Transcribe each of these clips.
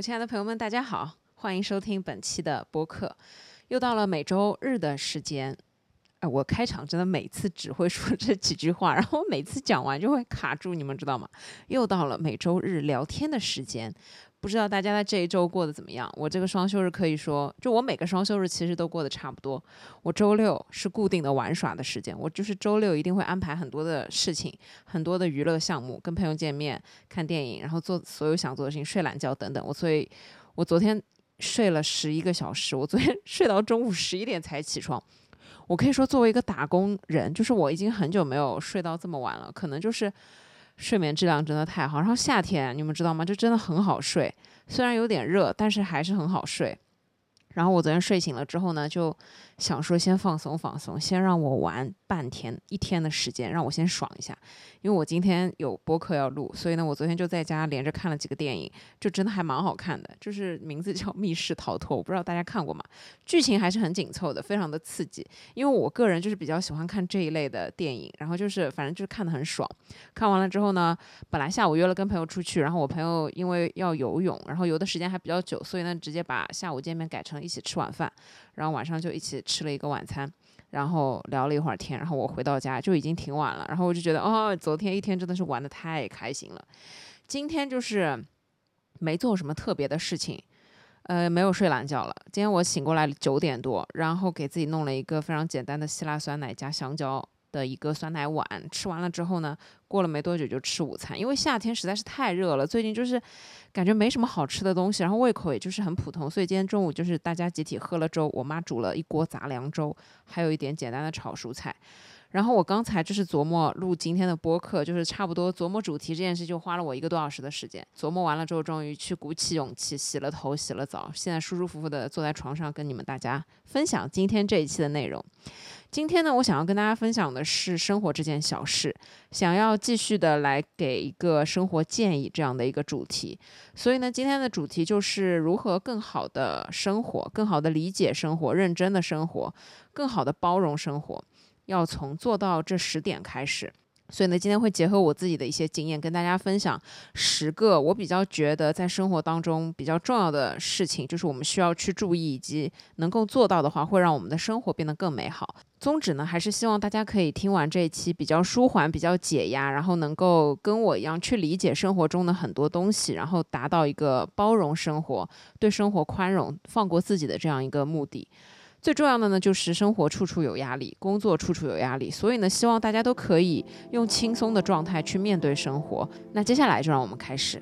亲爱的朋友们，大家好，欢迎收听本期的播客。又到了每周日的时间，哎，我开场真的每次只会说这几句话，然后我每次讲完就会卡住，你们知道吗？又到了每周日聊天的时间。不知道大家在这一周过得怎么样？我这个双休日可以说，就我每个双休日其实都过得差不多。我周六是固定的玩耍的时间，我就是周六一定会安排很多的事情，很多的娱乐项目，跟朋友见面、看电影，然后做所有想做的事情，睡懒觉等等。我所以，我昨天睡了十一个小时，我昨天 睡到中午十一点才起床。我可以说，作为一个打工人，就是我已经很久没有睡到这么晚了，可能就是。睡眠质量真的太好，然后夏天你们知道吗？就真的很好睡，虽然有点热，但是还是很好睡。然后我昨天睡醒了之后呢，就。想说先放松放松，先让我玩半天一天的时间，让我先爽一下。因为我今天有播客要录，所以呢，我昨天就在家连着看了几个电影，就真的还蛮好看的。就是名字叫《密室逃脱》，我不知道大家看过吗？剧情还是很紧凑的，非常的刺激。因为我个人就是比较喜欢看这一类的电影，然后就是反正就是看的很爽。看完了之后呢，本来下午约了跟朋友出去，然后我朋友因为要游泳，然后游的时间还比较久，所以呢，直接把下午见面改成一起吃晚饭。然后晚上就一起吃了一个晚餐，然后聊了一会儿天，然后我回到家就已经挺晚了，然后我就觉得哦，昨天一天真的是玩的太开心了。今天就是没做什么特别的事情，呃，没有睡懒觉了。今天我醒过来九点多，然后给自己弄了一个非常简单的希腊酸奶加香蕉。的一个酸奶碗吃完了之后呢，过了没多久就吃午餐，因为夏天实在是太热了，最近就是感觉没什么好吃的东西，然后胃口也就是很普通，所以今天中午就是大家集体喝了粥，我妈煮了一锅杂粮粥，还有一点简单的炒蔬菜。然后我刚才就是琢磨录今天的播客，就是差不多琢磨主题这件事就花了我一个多小时的时间。琢磨完了之后，终于去鼓起勇气洗了头、洗了澡，现在舒舒服服的坐在床上跟你们大家分享今天这一期的内容。今天呢，我想要跟大家分享的是生活这件小事，想要继续的来给一个生活建议这样的一个主题。所以呢，今天的主题就是如何更好的生活，更好的理解生活，认真的生活，更好的包容生活。要从做到这十点开始，所以呢，今天会结合我自己的一些经验，跟大家分享十个我比较觉得在生活当中比较重要的事情，就是我们需要去注意，以及能够做到的话，会让我们的生活变得更美好。宗旨呢，还是希望大家可以听完这一期比较舒缓、比较解压，然后能够跟我一样去理解生活中的很多东西，然后达到一个包容生活、对生活宽容、放过自己的这样一个目的。最重要的呢，就是生活处处有压力，工作处处有压力，所以呢，希望大家都可以用轻松的状态去面对生活。那接下来就让我们开始。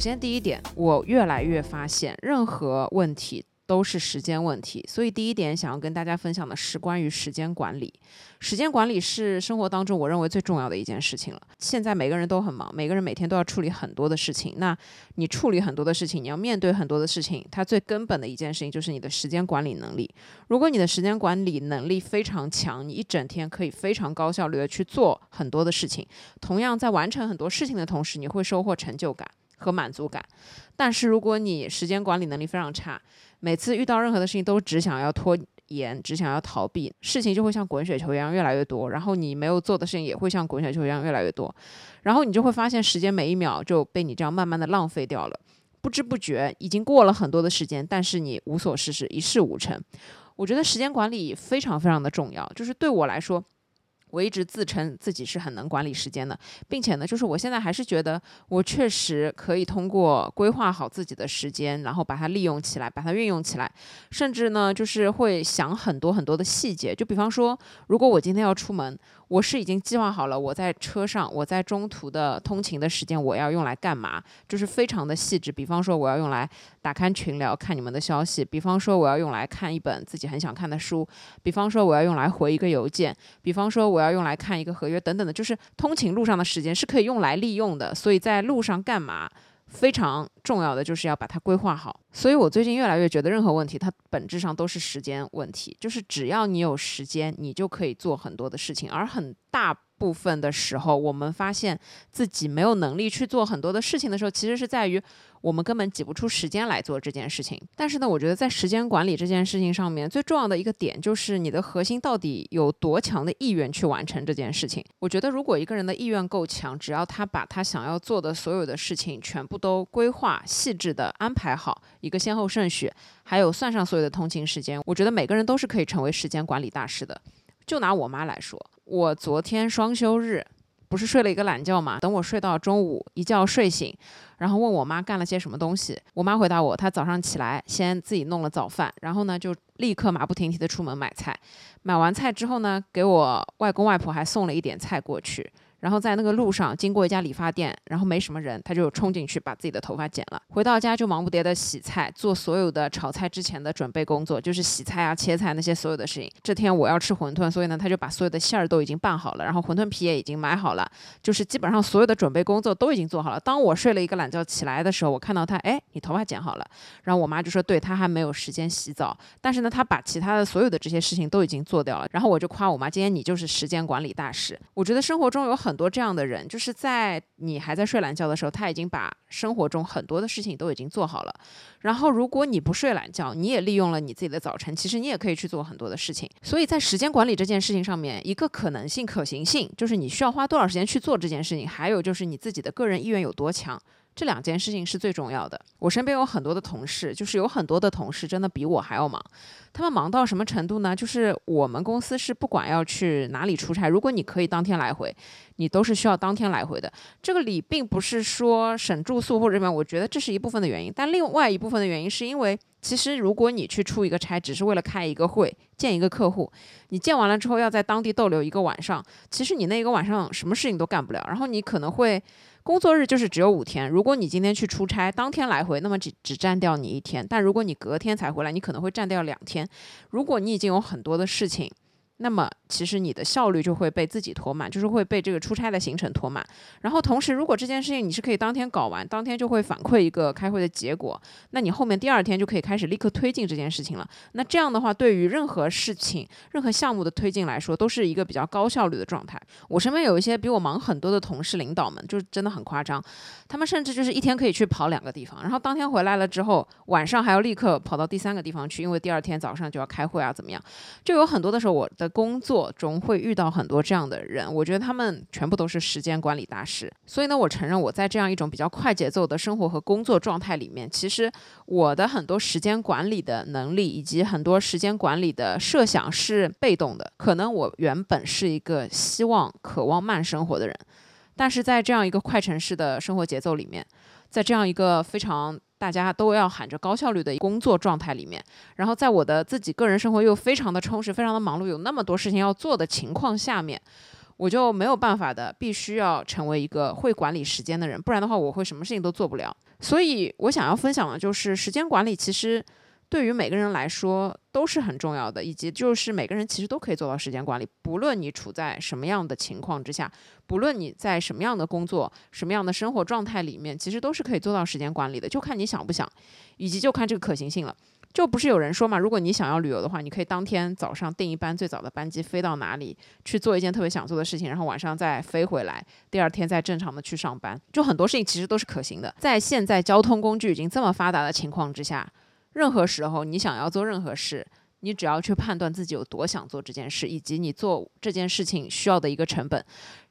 首先，第一点，我越来越发现，任何问题都是时间问题。所以，第一点想要跟大家分享的是关于时间管理。时间管理是生活当中我认为最重要的一件事情了。现在每个人都很忙，每个人每天都要处理很多的事情。那你处理很多的事情，你要面对很多的事情，它最根本的一件事情就是你的时间管理能力。如果你的时间管理能力非常强，你一整天可以非常高效率的去做很多的事情。同样，在完成很多事情的同时，你会收获成就感。和满足感，但是如果你时间管理能力非常差，每次遇到任何的事情都只想要拖延，只想要逃避，事情就会像滚雪球一样越来越多，然后你没有做的事情也会像滚雪球一样越来越多，然后你就会发现时间每一秒就被你这样慢慢的浪费掉了，不知不觉已经过了很多的时间，但是你无所事事，一事无成。我觉得时间管理非常非常的重要，就是对我来说。我一直自称自己是很能管理时间的，并且呢，就是我现在还是觉得我确实可以通过规划好自己的时间，然后把它利用起来，把它运用起来，甚至呢，就是会想很多很多的细节。就比方说，如果我今天要出门。我是已经计划好了，我在车上，我在中途的通勤的时间，我要用来干嘛？就是非常的细致。比方说，我要用来打开群聊看你们的消息；比方说，我要用来看一本自己很想看的书；比方说，我要用来回一个邮件；比方说，我我要用来看一个合约等等的。就是通勤路上的时间是可以用来利用的。所以在路上干嘛？非常重要的就是要把它规划好，所以我最近越来越觉得，任何问题它本质上都是时间问题。就是只要你有时间，你就可以做很多的事情，而很大部分的时候，我们发现自己没有能力去做很多的事情的时候，其实是在于我们根本挤不出时间来做这件事情。但是呢，我觉得在时间管理这件事情上面，最重要的一个点就是你的核心到底有多强的意愿去完成这件事情。我觉得如果一个人的意愿够强，只要他把他想要做的所有的事情全部都规划细致的安排好一个先后顺序，还有算上所有的通勤时间，我觉得每个人都是可以成为时间管理大师的。就拿我妈来说，我昨天双休日不是睡了一个懒觉嘛？等我睡到中午，一觉睡醒，然后问我妈干了些什么东西。我妈回答我，她早上起来先自己弄了早饭，然后呢就立刻马不停蹄的出门买菜。买完菜之后呢，给我外公外婆还送了一点菜过去。然后在那个路上经过一家理发店，然后没什么人，他就冲进去把自己的头发剪了。回到家就忙不迭的洗菜，做所有的炒菜之前的准备工作，就是洗菜啊、切菜那些所有的事情。这天我要吃馄饨，所以呢，他就把所有的馅儿都已经拌好了，然后馄饨皮也已经买好了，就是基本上所有的准备工作都已经做好了。当我睡了一个懒觉起来的时候，我看到他，哎，你头发剪好了。然后我妈就说，对他还没有时间洗澡，但是呢，他把其他的所有的这些事情都已经做掉了。然后我就夸我妈，今天你就是时间管理大师。我觉得生活中有很很多这样的人。就是在你还在睡懒觉的时候，他已经把生活中很多的事情都已经做好了。然后，如果你不睡懒觉，你也利用了你自己的早晨，其实你也可以去做很多的事情。所以在时间管理这件事情上面，一个可能性、可行性，就是你需要花多少时间去做这件事情，还有就是你自己的个人意愿有多强。这两件事情是最重要的。我身边有很多的同事，就是有很多的同事真的比我还要忙。他们忙到什么程度呢？就是我们公司是不管要去哪里出差，如果你可以当天来回，你都是需要当天来回的。这个里并不是说省住宿或者什么，我觉得这是一部分的原因。但另外一部分的原因是因为，其实如果你去出一个差，只是为了开一个会、见一个客户，你见完了之后要在当地逗留一个晚上，其实你那一个晚上什么事情都干不了。然后你可能会。工作日就是只有五天，如果你今天去出差，当天来回，那么只只占掉你一天；但如果你隔天才回来，你可能会占掉两天。如果你已经有很多的事情。那么其实你的效率就会被自己拖慢，就是会被这个出差的行程拖慢。然后同时，如果这件事情你是可以当天搞完，当天就会反馈一个开会的结果，那你后面第二天就可以开始立刻推进这件事情了。那这样的话，对于任何事情、任何项目的推进来说，都是一个比较高效率的状态。我身边有一些比我忙很多的同事、领导们，就真的很夸张，他们甚至就是一天可以去跑两个地方，然后当天回来了之后，晚上还要立刻跑到第三个地方去，因为第二天早上就要开会啊，怎么样？就有很多的时候，我的。工作中会遇到很多这样的人，我觉得他们全部都是时间管理大师。所以呢，我承认我在这样一种比较快节奏的生活和工作状态里面，其实我的很多时间管理的能力以及很多时间管理的设想是被动的。可能我原本是一个希望、渴望慢生活的人，但是在这样一个快城市的生活节奏里面，在这样一个非常。大家都要喊着高效率的工作状态里面，然后在我的自己个人生活又非常的充实、非常的忙碌，有那么多事情要做的情况下面，我就没有办法的，必须要成为一个会管理时间的人，不然的话我会什么事情都做不了。所以我想要分享的就是时间管理，其实。对于每个人来说都是很重要的，以及就是每个人其实都可以做到时间管理，不论你处在什么样的情况之下，不论你在什么样的工作、什么样的生活状态里面，其实都是可以做到时间管理的，就看你想不想，以及就看这个可行性了。就不是有人说嘛，如果你想要旅游的话，你可以当天早上订一班最早的班机飞到哪里去做一件特别想做的事情，然后晚上再飞回来，第二天再正常的去上班。就很多事情其实都是可行的，在现在交通工具已经这么发达的情况之下。任何时候，你想要做任何事，你只要去判断自己有多想做这件事，以及你做这件事情需要的一个成本。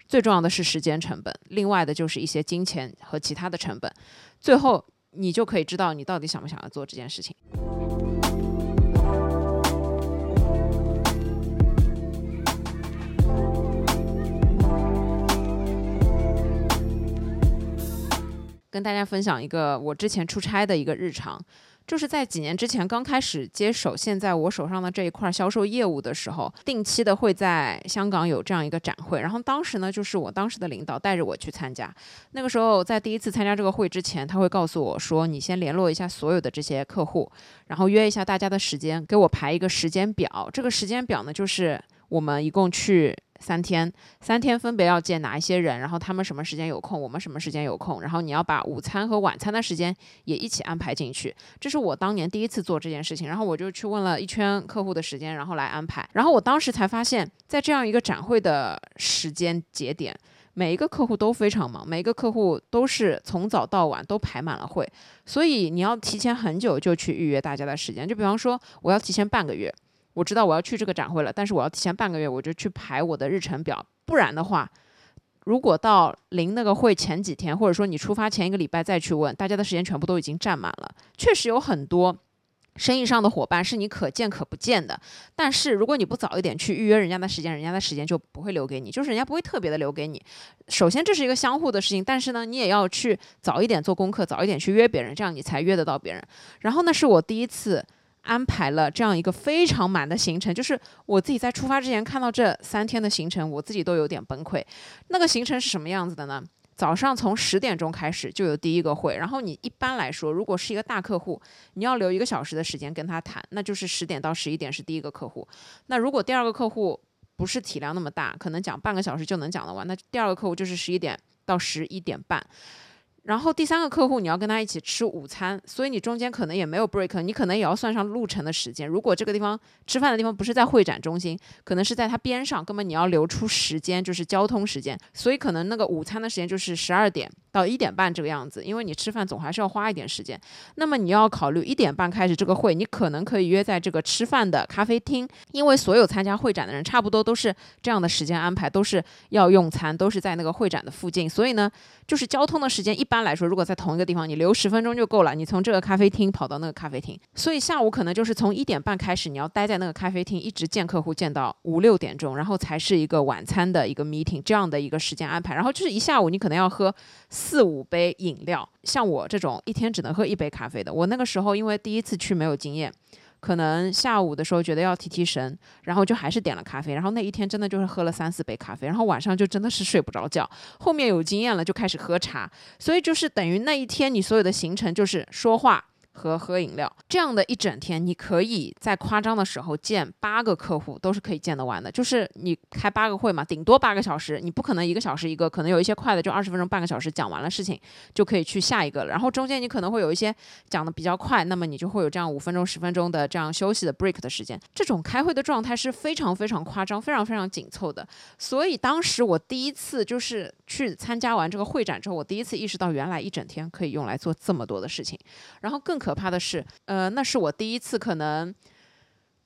最重要的是时间成本，另外的就是一些金钱和其他的成本。最后，你就可以知道你到底想不想要做这件事情。跟大家分享一个我之前出差的一个日常。就是在几年之前刚开始接手现在我手上的这一块销售业务的时候，定期的会在香港有这样一个展会，然后当时呢，就是我当时的领导带着我去参加。那个时候在第一次参加这个会之前，他会告诉我说：“你先联络一下所有的这些客户，然后约一下大家的时间，给我排一个时间表。这个时间表呢，就是我们一共去。”三天，三天分别要见哪一些人，然后他们什么时间有空，我们什么时间有空，然后你要把午餐和晚餐的时间也一起安排进去。这是我当年第一次做这件事情，然后我就去问了一圈客户的时间，然后来安排。然后我当时才发现，在这样一个展会的时间节点，每一个客户都非常忙，每一个客户都是从早到晚都排满了会，所以你要提前很久就去预约大家的时间。就比方说，我要提前半个月。我知道我要去这个展会了，但是我要提前半个月我就去排我的日程表，不然的话，如果到临那个会前几天，或者说你出发前一个礼拜再去问，大家的时间全部都已经占满了。确实有很多生意上的伙伴是你可见可不见的，但是如果你不早一点去预约人家的时间，人家的时间就不会留给你，就是人家不会特别的留给你。首先这是一个相互的事情，但是呢，你也要去早一点做功课，早一点去约别人，这样你才约得到别人。然后那是我第一次。安排了这样一个非常满的行程，就是我自己在出发之前看到这三天的行程，我自己都有点崩溃。那个行程是什么样子的呢？早上从十点钟开始就有第一个会，然后你一般来说，如果是一个大客户，你要留一个小时的时间跟他谈，那就是十点到十一点是第一个客户。那如果第二个客户不是体量那么大，可能讲半个小时就能讲得完，那第二个客户就是十一点到十一点半。然后第三个客户你要跟他一起吃午餐，所以你中间可能也没有 break，你可能也要算上路程的时间。如果这个地方吃饭的地方不是在会展中心，可能是在它边上，根本你要留出时间，就是交通时间。所以可能那个午餐的时间就是十二点到一点半这个样子，因为你吃饭总还是要花一点时间。那么你要考虑一点半开始这个会，你可能可以约在这个吃饭的咖啡厅，因为所有参加会展的人差不多都是这样的时间安排，都是要用餐，都是在那个会展的附近，所以呢，就是交通的时间一般般来说，如果在同一个地方，你留十分钟就够了。你从这个咖啡厅跑到那个咖啡厅，所以下午可能就是从一点半开始，你要待在那个咖啡厅，一直见客户见到五六点钟，然后才是一个晚餐的一个 meeting 这样的一个时间安排。然后就是一下午，你可能要喝四五杯饮料。像我这种一天只能喝一杯咖啡的，我那个时候因为第一次去没有经验。可能下午的时候觉得要提提神，然后就还是点了咖啡，然后那一天真的就是喝了三四杯咖啡，然后晚上就真的是睡不着觉。后面有经验了就开始喝茶，所以就是等于那一天你所有的行程就是说话。和喝饮料这样的一整天，你可以在夸张的时候见八个客户，都是可以见得完的。就是你开八个会嘛，顶多八个小时，你不可能一个小时一个，可能有一些快的就二十分钟、半个小时讲完了事情，就可以去下一个了。然后中间你可能会有一些讲的比较快，那么你就会有这样五分钟、十分钟的这样休息的 break 的时间。这种开会的状态是非常非常夸张、非常非常紧凑的。所以当时我第一次就是去参加完这个会展之后，我第一次意识到原来一整天可以用来做这么多的事情，然后更可。可怕的是，呃，那是我第一次可能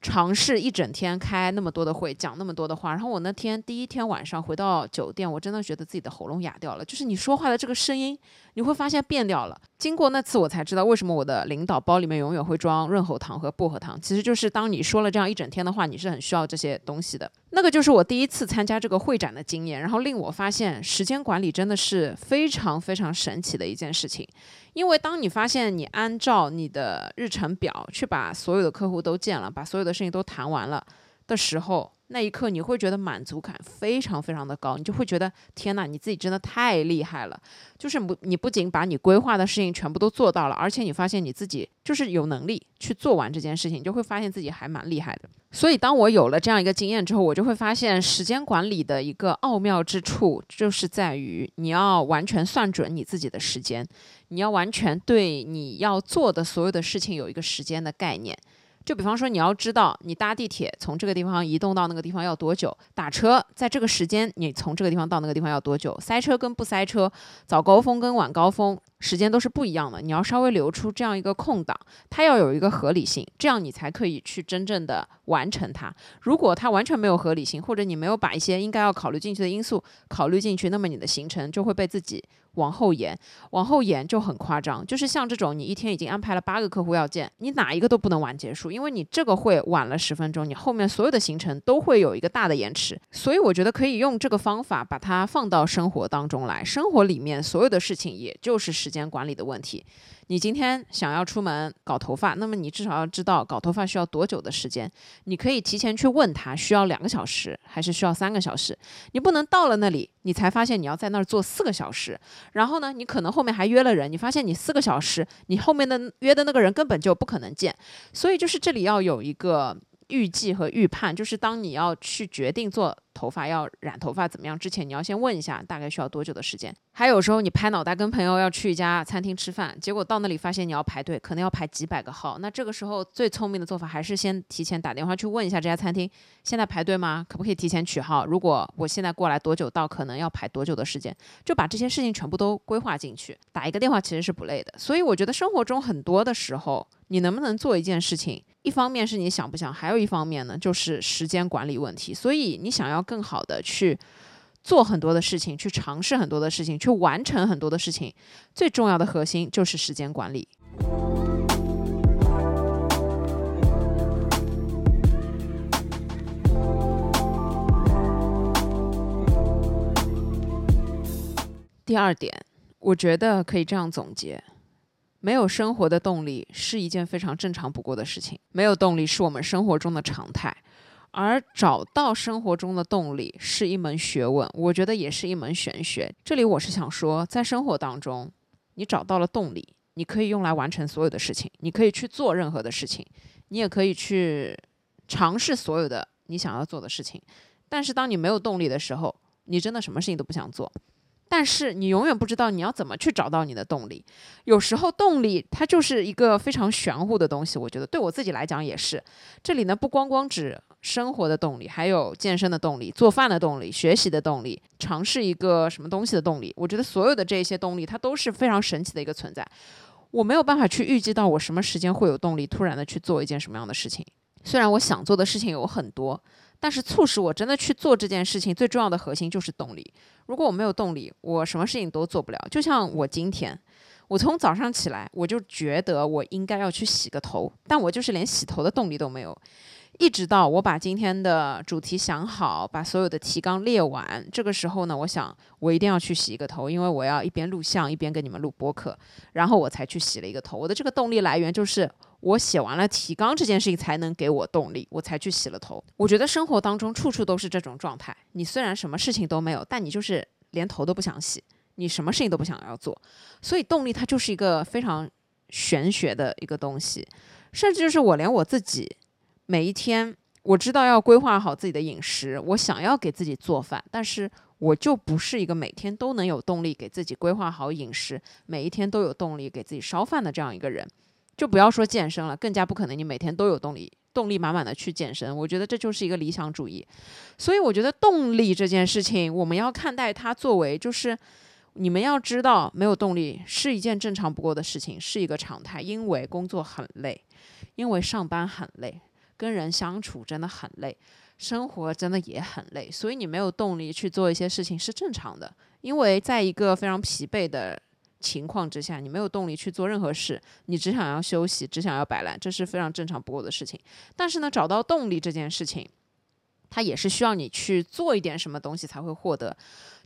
尝试一整天开那么多的会，讲那么多的话。然后我那天第一天晚上回到酒店，我真的觉得自己的喉咙哑掉了，就是你说话的这个声音。你会发现变掉了。经过那次，我才知道为什么我的领导包里面永远会装润喉糖和薄荷糖。其实就是当你说了这样一整天的话，你是很需要这些东西的。那个就是我第一次参加这个会展的经验，然后令我发现时间管理真的是非常非常神奇的一件事情。因为当你发现你按照你的日程表去把所有的客户都见了，把所有的事情都谈完了的时候。那一刻你会觉得满足感非常非常的高，你就会觉得天哪，你自己真的太厉害了。就是不，你不仅把你规划的事情全部都做到了，而且你发现你自己就是有能力去做完这件事情，你就会发现自己还蛮厉害的。所以当我有了这样一个经验之后，我就会发现时间管理的一个奥妙之处，就是在于你要完全算准你自己的时间，你要完全对你要做的所有的事情有一个时间的概念。就比方说，你要知道你搭地铁从这个地方移动到那个地方要多久，打车在这个时间你从这个地方到那个地方要多久，塞车跟不塞车，早高峰跟晚高峰时间都是不一样的，你要稍微留出这样一个空档，它要有一个合理性，这样你才可以去真正的完成它。如果它完全没有合理性，或者你没有把一些应该要考虑进去的因素考虑进去，那么你的行程就会被自己。往后延，往后延就很夸张。就是像这种，你一天已经安排了八个客户要见，你哪一个都不能晚结束，因为你这个会晚了十分钟，你后面所有的行程都会有一个大的延迟。所以我觉得可以用这个方法把它放到生活当中来，生活里面所有的事情也就是时间管理的问题。你今天想要出门搞头发，那么你至少要知道搞头发需要多久的时间。你可以提前去问他，需要两个小时还是需要三个小时。你不能到了那里，你才发现你要在那儿坐四个小时。然后呢，你可能后面还约了人，你发现你四个小时，你后面的约的那个人根本就不可能见。所以就是这里要有一个。预计和预判，就是当你要去决定做头发要染头发怎么样之前，你要先问一下大概需要多久的时间。还有时候你拍脑袋跟朋友要去一家餐厅吃饭，结果到那里发现你要排队，可能要排几百个号。那这个时候最聪明的做法还是先提前打电话去问一下这家餐厅现在排队吗？可不可以提前取号？如果我现在过来多久到？可能要排多久的时间？就把这些事情全部都规划进去。打一个电话其实是不累的。所以我觉得生活中很多的时候，你能不能做一件事情？一方面是你想不想，还有一方面呢，就是时间管理问题。所以你想要更好的去做很多的事情，去尝试很多的事情，去完成很多的事情，最重要的核心就是时间管理。第二点，我觉得可以这样总结。没有生活的动力是一件非常正常不过的事情，没有动力是我们生活中的常态，而找到生活中的动力是一门学问，我觉得也是一门玄学。这里我是想说，在生活当中，你找到了动力，你可以用来完成所有的事情，你可以去做任何的事情，你也可以去尝试所有的你想要做的事情。但是当你没有动力的时候，你真的什么事情都不想做。但是你永远不知道你要怎么去找到你的动力。有时候动力它就是一个非常玄乎的东西。我觉得对我自己来讲也是。这里呢不光光指生活的动力，还有健身的动力、做饭的动力、学习的动力、尝试一个什么东西的动力。我觉得所有的这些动力它都是非常神奇的一个存在。我没有办法去预计到我什么时间会有动力突然的去做一件什么样的事情。虽然我想做的事情有很多。但是促使我真的去做这件事情最重要的核心就是动力。如果我没有动力，我什么事情都做不了。就像我今天，我从早上起来，我就觉得我应该要去洗个头，但我就是连洗头的动力都没有。一直到我把今天的主题想好，把所有的提纲列完，这个时候呢，我想我一定要去洗一个头，因为我要一边录像一边跟你们录播客，然后我才去洗了一个头。我的这个动力来源就是。我写完了提纲这件事情才能给我动力，我才去洗了头。我觉得生活当中处处都是这种状态。你虽然什么事情都没有，但你就是连头都不想洗，你什么事情都不想要做。所以动力它就是一个非常玄学的一个东西，甚至就是我连我自己每一天我知道要规划好自己的饮食，我想要给自己做饭，但是我就不是一个每天都能有动力给自己规划好饮食，每一天都有动力给自己烧饭的这样一个人。就不要说健身了，更加不可能你每天都有动力，动力满满的去健身。我觉得这就是一个理想主义。所以我觉得动力这件事情，我们要看待它作为，就是你们要知道，没有动力是一件正常不过的事情，是一个常态。因为工作很累，因为上班很累，跟人相处真的很累，生活真的也很累。所以你没有动力去做一些事情是正常的，因为在一个非常疲惫的。情况之下，你没有动力去做任何事，你只想要休息，只想要摆烂，这是非常正常不过的事情。但是呢，找到动力这件事情，它也是需要你去做一点什么东西才会获得。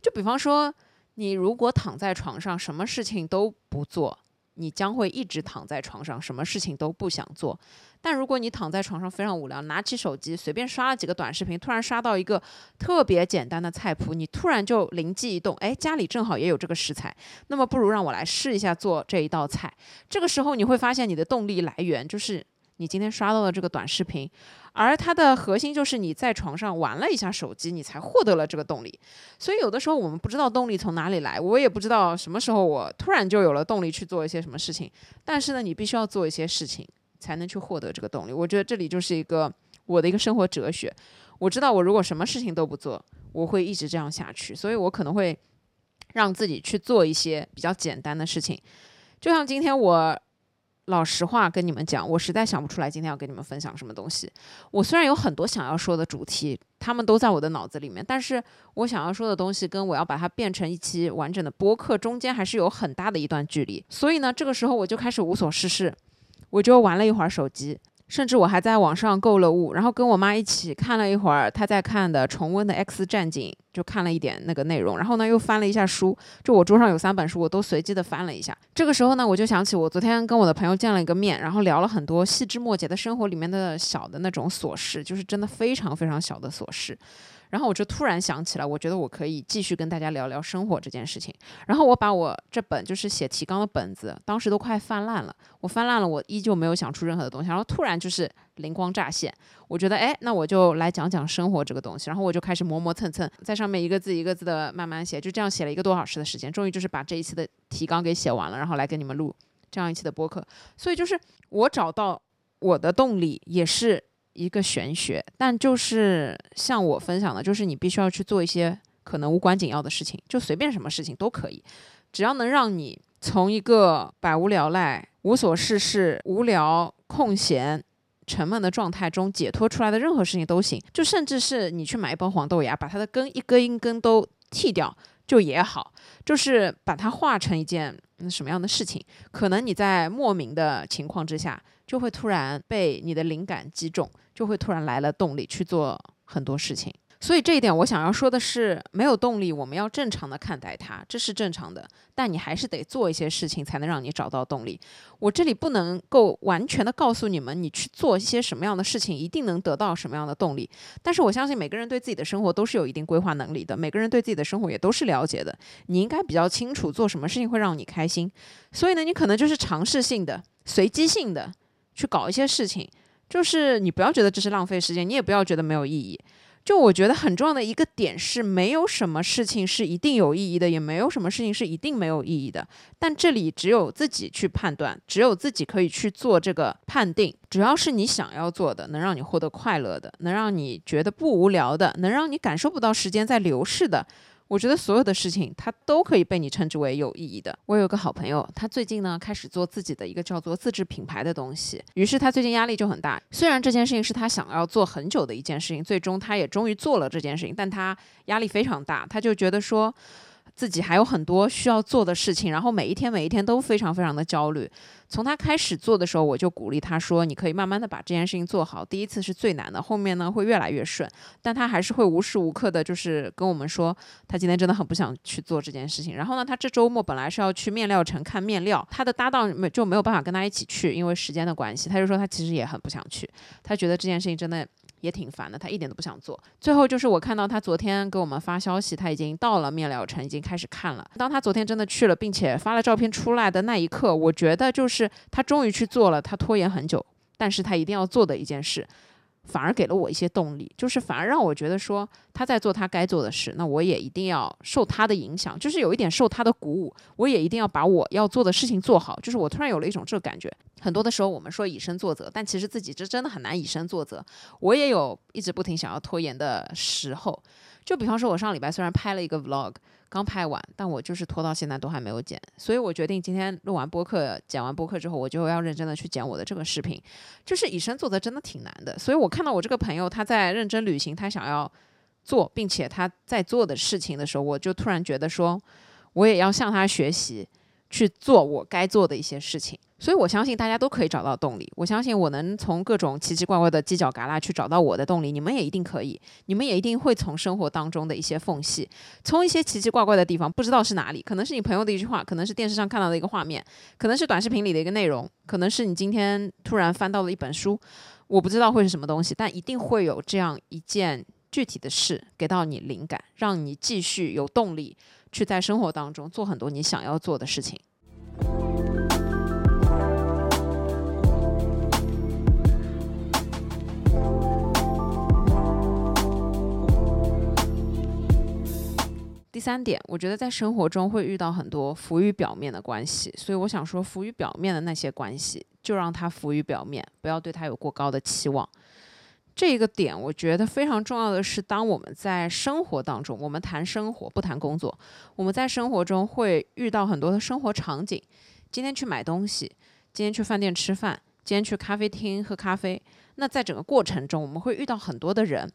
就比方说，你如果躺在床上，什么事情都不做。你将会一直躺在床上，什么事情都不想做。但如果你躺在床上非常无聊，拿起手机随便刷了几个短视频，突然刷到一个特别简单的菜谱，你突然就灵机一动，哎，家里正好也有这个食材，那么不如让我来试一下做这一道菜。这个时候你会发现你的动力来源就是。你今天刷到的这个短视频，而它的核心就是你在床上玩了一下手机，你才获得了这个动力。所以有的时候我们不知道动力从哪里来，我也不知道什么时候我突然就有了动力去做一些什么事情。但是呢，你必须要做一些事情才能去获得这个动力。我觉得这里就是一个我的一个生活哲学。我知道我如果什么事情都不做，我会一直这样下去。所以我可能会让自己去做一些比较简单的事情，就像今天我。老实话跟你们讲，我实在想不出来今天要跟你们分享什么东西。我虽然有很多想要说的主题，他们都在我的脑子里面，但是我想要说的东西跟我要把它变成一期完整的播客中间还是有很大的一段距离。所以呢，这个时候我就开始无所事事，我就玩了一会儿手机。甚至我还在网上购了物，然后跟我妈一起看了一会儿她在看的重温的《X 战警》，就看了一点那个内容。然后呢，又翻了一下书，就我桌上有三本书，我都随机的翻了一下。这个时候呢，我就想起我昨天跟我的朋友见了一个面，然后聊了很多细枝末节的生活里面的小的那种琐事，就是真的非常非常小的琐事。然后我就突然想起来，我觉得我可以继续跟大家聊聊生活这件事情。然后我把我这本就是写提纲的本子，当时都快翻烂了。我翻烂了，我依旧没有想出任何的东西。然后突然就是灵光乍现，我觉得哎，那我就来讲讲生活这个东西，然后我就开始磨磨蹭蹭，在上面一个字一个字的慢慢写，就这样写了一个多小时的时间，终于就是把这一期的提纲给写完了，然后来跟你们录这样一期的播客。所以就是我找到我的动力也是一个玄学，但就是像我分享的，就是你必须要去做一些可能无关紧要的事情，就随便什么事情都可以，只要能让你从一个百无聊赖、无所事事、无聊空闲。沉闷的状态中解脱出来的任何事情都行，就甚至是你去买一包黄豆芽，把它的根一根一根都剃掉，就也好，就是把它化成一件什么样的事情，可能你在莫名的情况之下，就会突然被你的灵感击中，就会突然来了动力去做很多事情。所以这一点我想要说的是，没有动力，我们要正常的看待它，这是正常的。但你还是得做一些事情，才能让你找到动力。我这里不能够完全的告诉你们，你去做一些什么样的事情，一定能得到什么样的动力。但是我相信每个人对自己的生活都是有一定规划能力的，每个人对自己的生活也都是了解的。你应该比较清楚做什么事情会让你开心。所以呢，你可能就是尝试性的、随机性的去搞一些事情，就是你不要觉得这是浪费时间，你也不要觉得没有意义。就我觉得很重要的一个点是，没有什么事情是一定有意义的，也没有什么事情是一定没有意义的。但这里只有自己去判断，只有自己可以去做这个判定。只要是你想要做的，能让你获得快乐的，能让你觉得不无聊的，能让你感受不到时间在流逝的。我觉得所有的事情，它都可以被你称之为有意义的。我有个好朋友，他最近呢开始做自己的一个叫做自制品牌的东西，于是他最近压力就很大。虽然这件事情是他想要做很久的一件事情，最终他也终于做了这件事情，但他压力非常大，他就觉得说。自己还有很多需要做的事情，然后每一天每一天都非常非常的焦虑。从他开始做的时候，我就鼓励他说：“你可以慢慢的把这件事情做好，第一次是最难的，后面呢会越来越顺。”但他还是会无时无刻的，就是跟我们说，他今天真的很不想去做这件事情。然后呢，他这周末本来是要去面料城看面料，他的搭档没就没有办法跟他一起去，因为时间的关系。他就说他其实也很不想去，他觉得这件事情真的。也挺烦的，他一点都不想做。最后就是我看到他昨天给我们发消息，他已经到了面料城，已经开始看了。当他昨天真的去了，并且发了照片出来的那一刻，我觉得就是他终于去做了他拖延很久，但是他一定要做的一件事。反而给了我一些动力，就是反而让我觉得说他在做他该做的事，那我也一定要受他的影响，就是有一点受他的鼓舞，我也一定要把我要做的事情做好。就是我突然有了一种这个感觉。很多的时候我们说以身作则，但其实自己这真的很难以身作则。我也有一直不停想要拖延的时候，就比方说，我上礼拜虽然拍了一个 vlog。刚拍完，但我就是拖到现在都还没有剪，所以我决定今天录完播客、剪完播客之后，我就要认真的去剪我的这个视频。就是以身作则真的挺难的，所以我看到我这个朋友他在认真履行他想要做并且他在做的事情的时候，我就突然觉得说，我也要向他学习，去做我该做的一些事情。所以，我相信大家都可以找到动力。我相信我能从各种奇奇怪怪的犄角旮旯去找到我的动力，你们也一定可以。你们也一定会从生活当中的一些缝隙，从一些奇奇怪怪的地方，不知道是哪里，可能是你朋友的一句话，可能是电视上看到的一个画面，可能是短视频里的一个内容，可能是你今天突然翻到了一本书，我不知道会是什么东西，但一定会有这样一件具体的事给到你灵感，让你继续有动力去在生活当中做很多你想要做的事情。第三点，我觉得在生活中会遇到很多浮于表面的关系，所以我想说，浮于表面的那些关系，就让它浮于表面，不要对它有过高的期望。这个点我觉得非常重要的是，当我们在生活当中，我们谈生活不谈工作，我们在生活中会遇到很多的生活场景。今天去买东西，今天去饭店吃饭，今天去咖啡厅喝咖啡。那在整个过程中，我们会遇到很多的人，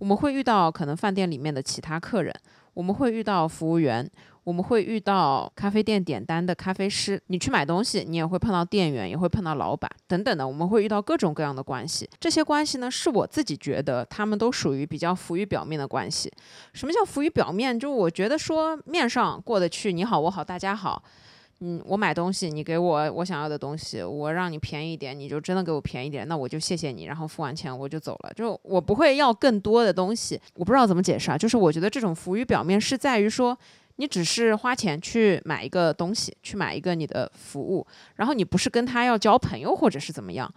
我们会遇到可能饭店里面的其他客人。我们会遇到服务员，我们会遇到咖啡店点单的咖啡师。你去买东西，你也会碰到店员，也会碰到老板等等的。我们会遇到各种各样的关系。这些关系呢，是我自己觉得他们都属于比较浮于表面的关系。什么叫浮于表面？就我觉得说面上过得去，你好我好大家好。嗯，我买东西，你给我我想要的东西，我让你便宜一点，你就真的给我便宜点，那我就谢谢你，然后付完钱我就走了，就我不会要更多的东西。我不知道怎么解释啊，就是我觉得这种浮于表面是在于说，你只是花钱去买一个东西，去买一个你的服务，然后你不是跟他要交朋友或者是怎么样，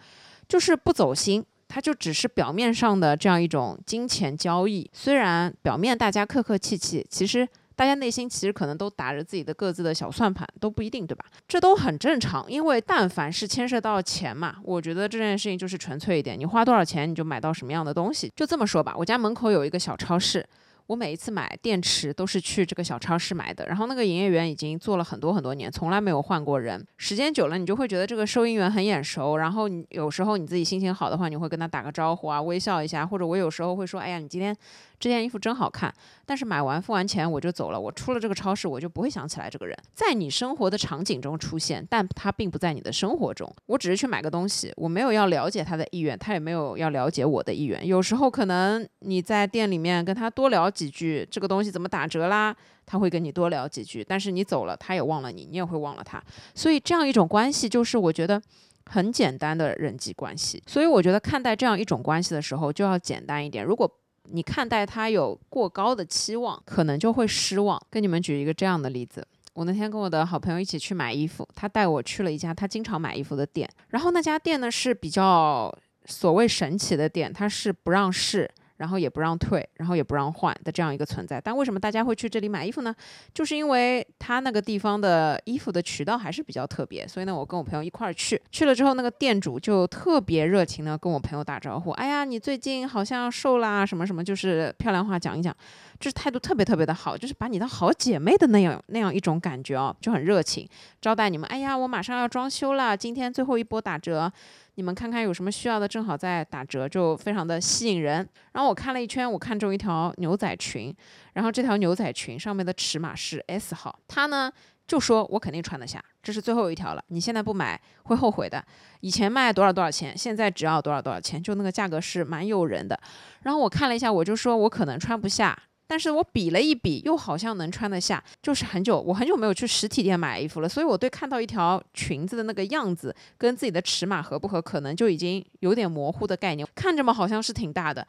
就是不走心。它就只是表面上的这样一种金钱交易。虽然表面大家客客气气，其实。大家内心其实可能都打着自己的各自的小算盘，都不一定，对吧？这都很正常，因为但凡是牵涉到钱嘛，我觉得这件事情就是纯粹一点，你花多少钱你就买到什么样的东西，就这么说吧。我家门口有一个小超市。我每一次买电池都是去这个小超市买的，然后那个营业员已经做了很多很多年，从来没有换过人。时间久了，你就会觉得这个收银员很眼熟。然后你有时候你自己心情好的话，你会跟他打个招呼啊，微笑一下。或者我有时候会说：“哎呀，你今天这件衣服真好看。”但是买完付完钱我就走了。我出了这个超市，我就不会想起来这个人，在你生活的场景中出现，但他并不在你的生活中。我只是去买个东西，我没有要了解他的意愿，他也没有要了解我的意愿。有时候可能你在店里面跟他多聊几句，这个东西。怎么打折啦？他会跟你多聊几句，但是你走了，他也忘了你，你也会忘了他。所以这样一种关系，就是我觉得很简单的人际关系。所以我觉得看待这样一种关系的时候，就要简单一点。如果你看待他有过高的期望，可能就会失望。跟你们举一个这样的例子：我那天跟我的好朋友一起去买衣服，他带我去了一家他经常买衣服的店，然后那家店呢是比较所谓神奇的店，它是不让试。然后也不让退，然后也不让换的这样一个存在。但为什么大家会去这里买衣服呢？就是因为他那个地方的衣服的渠道还是比较特别。所以呢，我跟我朋友一块儿去，去了之后，那个店主就特别热情的跟我朋友打招呼。哎呀，你最近好像瘦啦，什么什么，就是漂亮话讲一讲，就是态度特别特别的好，就是把你当好姐妹的那样那样一种感觉哦，就很热情招待你们。哎呀，我马上要装修了，今天最后一波打折。你们看看有什么需要的，正好在打折，就非常的吸引人。然后我看了一圈，我看中一条牛仔裙，然后这条牛仔裙上面的尺码是 S 号，他呢就说我肯定穿得下，这是最后一条了，你现在不买会后悔的。以前卖多少多少钱，现在只要多少多少钱，就那个价格是蛮诱人的。然后我看了一下，我就说我可能穿不下。但是我比了一比，又好像能穿得下。就是很久，我很久没有去实体店买衣服了，所以我对看到一条裙子的那个样子跟自己的尺码合不合，可能就已经有点模糊的概念。看着嘛，好像是挺大的，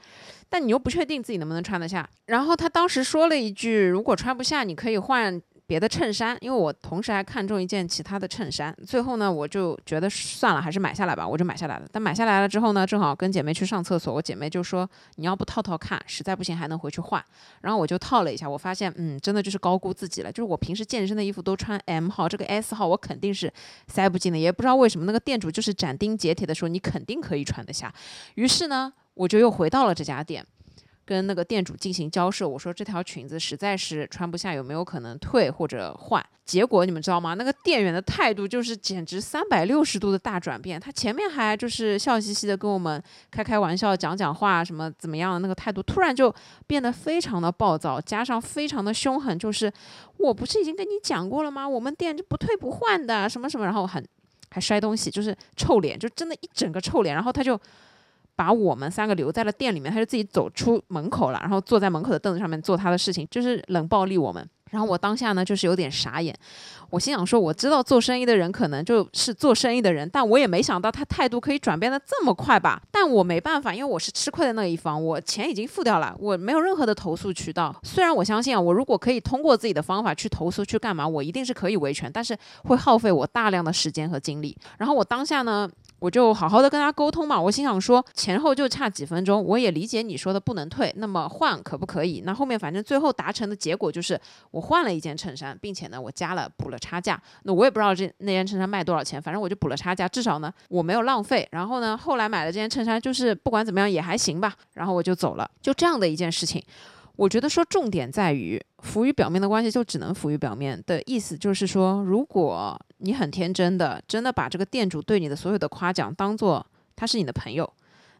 但你又不确定自己能不能穿得下。然后他当时说了一句：“如果穿不下，你可以换。”别的衬衫，因为我同时还看中一件其他的衬衫，最后呢，我就觉得算了，还是买下来吧，我就买下来了。但买下来了之后呢，正好跟姐妹去上厕所，我姐妹就说你要不套套看，实在不行还能回去换。然后我就套了一下，我发现，嗯，真的就是高估自己了。就是我平时健身的衣服都穿 M 号，这个 S 号我肯定是塞不进的，也不知道为什么那个店主就是斩钉截铁的说你肯定可以穿得下。于是呢，我就又回到了这家店。跟那个店主进行交涉，我说这条裙子实在是穿不下，有没有可能退或者换？结果你们知道吗？那个店员的态度就是简直三百六十度的大转变。他前面还就是笑嘻嘻的跟我们开开玩笑、讲讲话，什么怎么样那个态度，突然就变得非常的暴躁，加上非常的凶狠。就是我不是已经跟你讲过了吗？我们店就不退不换的，什么什么，然后很还摔东西，就是臭脸，就真的一整个臭脸。然后他就。把我们三个留在了店里面，他就自己走出门口了，然后坐在门口的凳子上面做他的事情，就是冷暴力我们。然后我当下呢，就是有点傻眼，我心想说，我知道做生意的人可能就是做生意的人，但我也没想到他态度可以转变的这么快吧。但我没办法，因为我是吃亏的那一方，我钱已经付掉了，我没有任何的投诉渠道。虽然我相信啊，我如果可以通过自己的方法去投诉去干嘛，我一定是可以维权，但是会耗费我大量的时间和精力。然后我当下呢。我就好好的跟他沟通嘛，我心想说前后就差几分钟，我也理解你说的不能退，那么换可不可以？那后面反正最后达成的结果就是我换了一件衬衫，并且呢我加了补了差价，那我也不知道这那件衬衫卖多少钱，反正我就补了差价，至少呢我没有浪费。然后呢后来买的这件衬衫就是不管怎么样也还行吧，然后我就走了，就这样的一件事情。我觉得说重点在于浮于表面的关系就只能浮于表面的意思，就是说，如果你很天真的真的把这个店主对你的所有的夸奖当做他是你的朋友，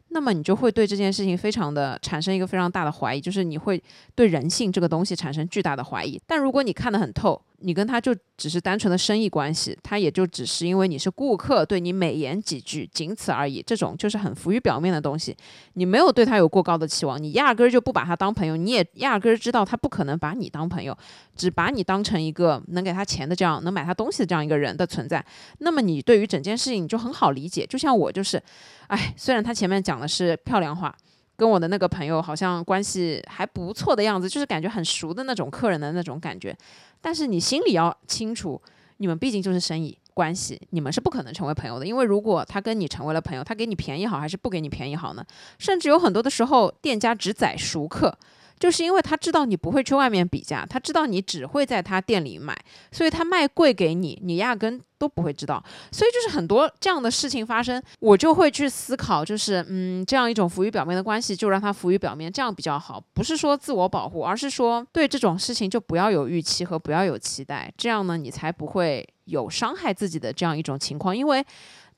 那么你就会对这件事情非常的产生一个非常大的怀疑，就是你会对人性这个东西产生巨大的怀疑。但如果你看得很透。你跟他就只是单纯的生意关系，他也就只是因为你是顾客，对你美言几句，仅此而已。这种就是很浮于表面的东西，你没有对他有过高的期望，你压根儿就不把他当朋友，你也压根儿知道他不可能把你当朋友，只把你当成一个能给他钱的这样能买他东西的这样一个人的存在。那么你对于整件事情你就很好理解。就像我就是，哎，虽然他前面讲的是漂亮话。跟我的那个朋友好像关系还不错的样子，就是感觉很熟的那种客人的那种感觉。但是你心里要清楚，你们毕竟就是生意，关系，你们是不可能成为朋友的。因为如果他跟你成为了朋友，他给你便宜好还是不给你便宜好呢？甚至有很多的时候，店家只宰熟客。就是因为他知道你不会去外面比价，他知道你只会在他店里买，所以他卖贵给你，你压根都不会知道。所以就是很多这样的事情发生，我就会去思考，就是嗯，这样一种浮于表面的关系，就让它浮于表面，这样比较好。不是说自我保护，而是说对这种事情就不要有预期和不要有期待，这样呢，你才不会有伤害自己的这样一种情况，因为。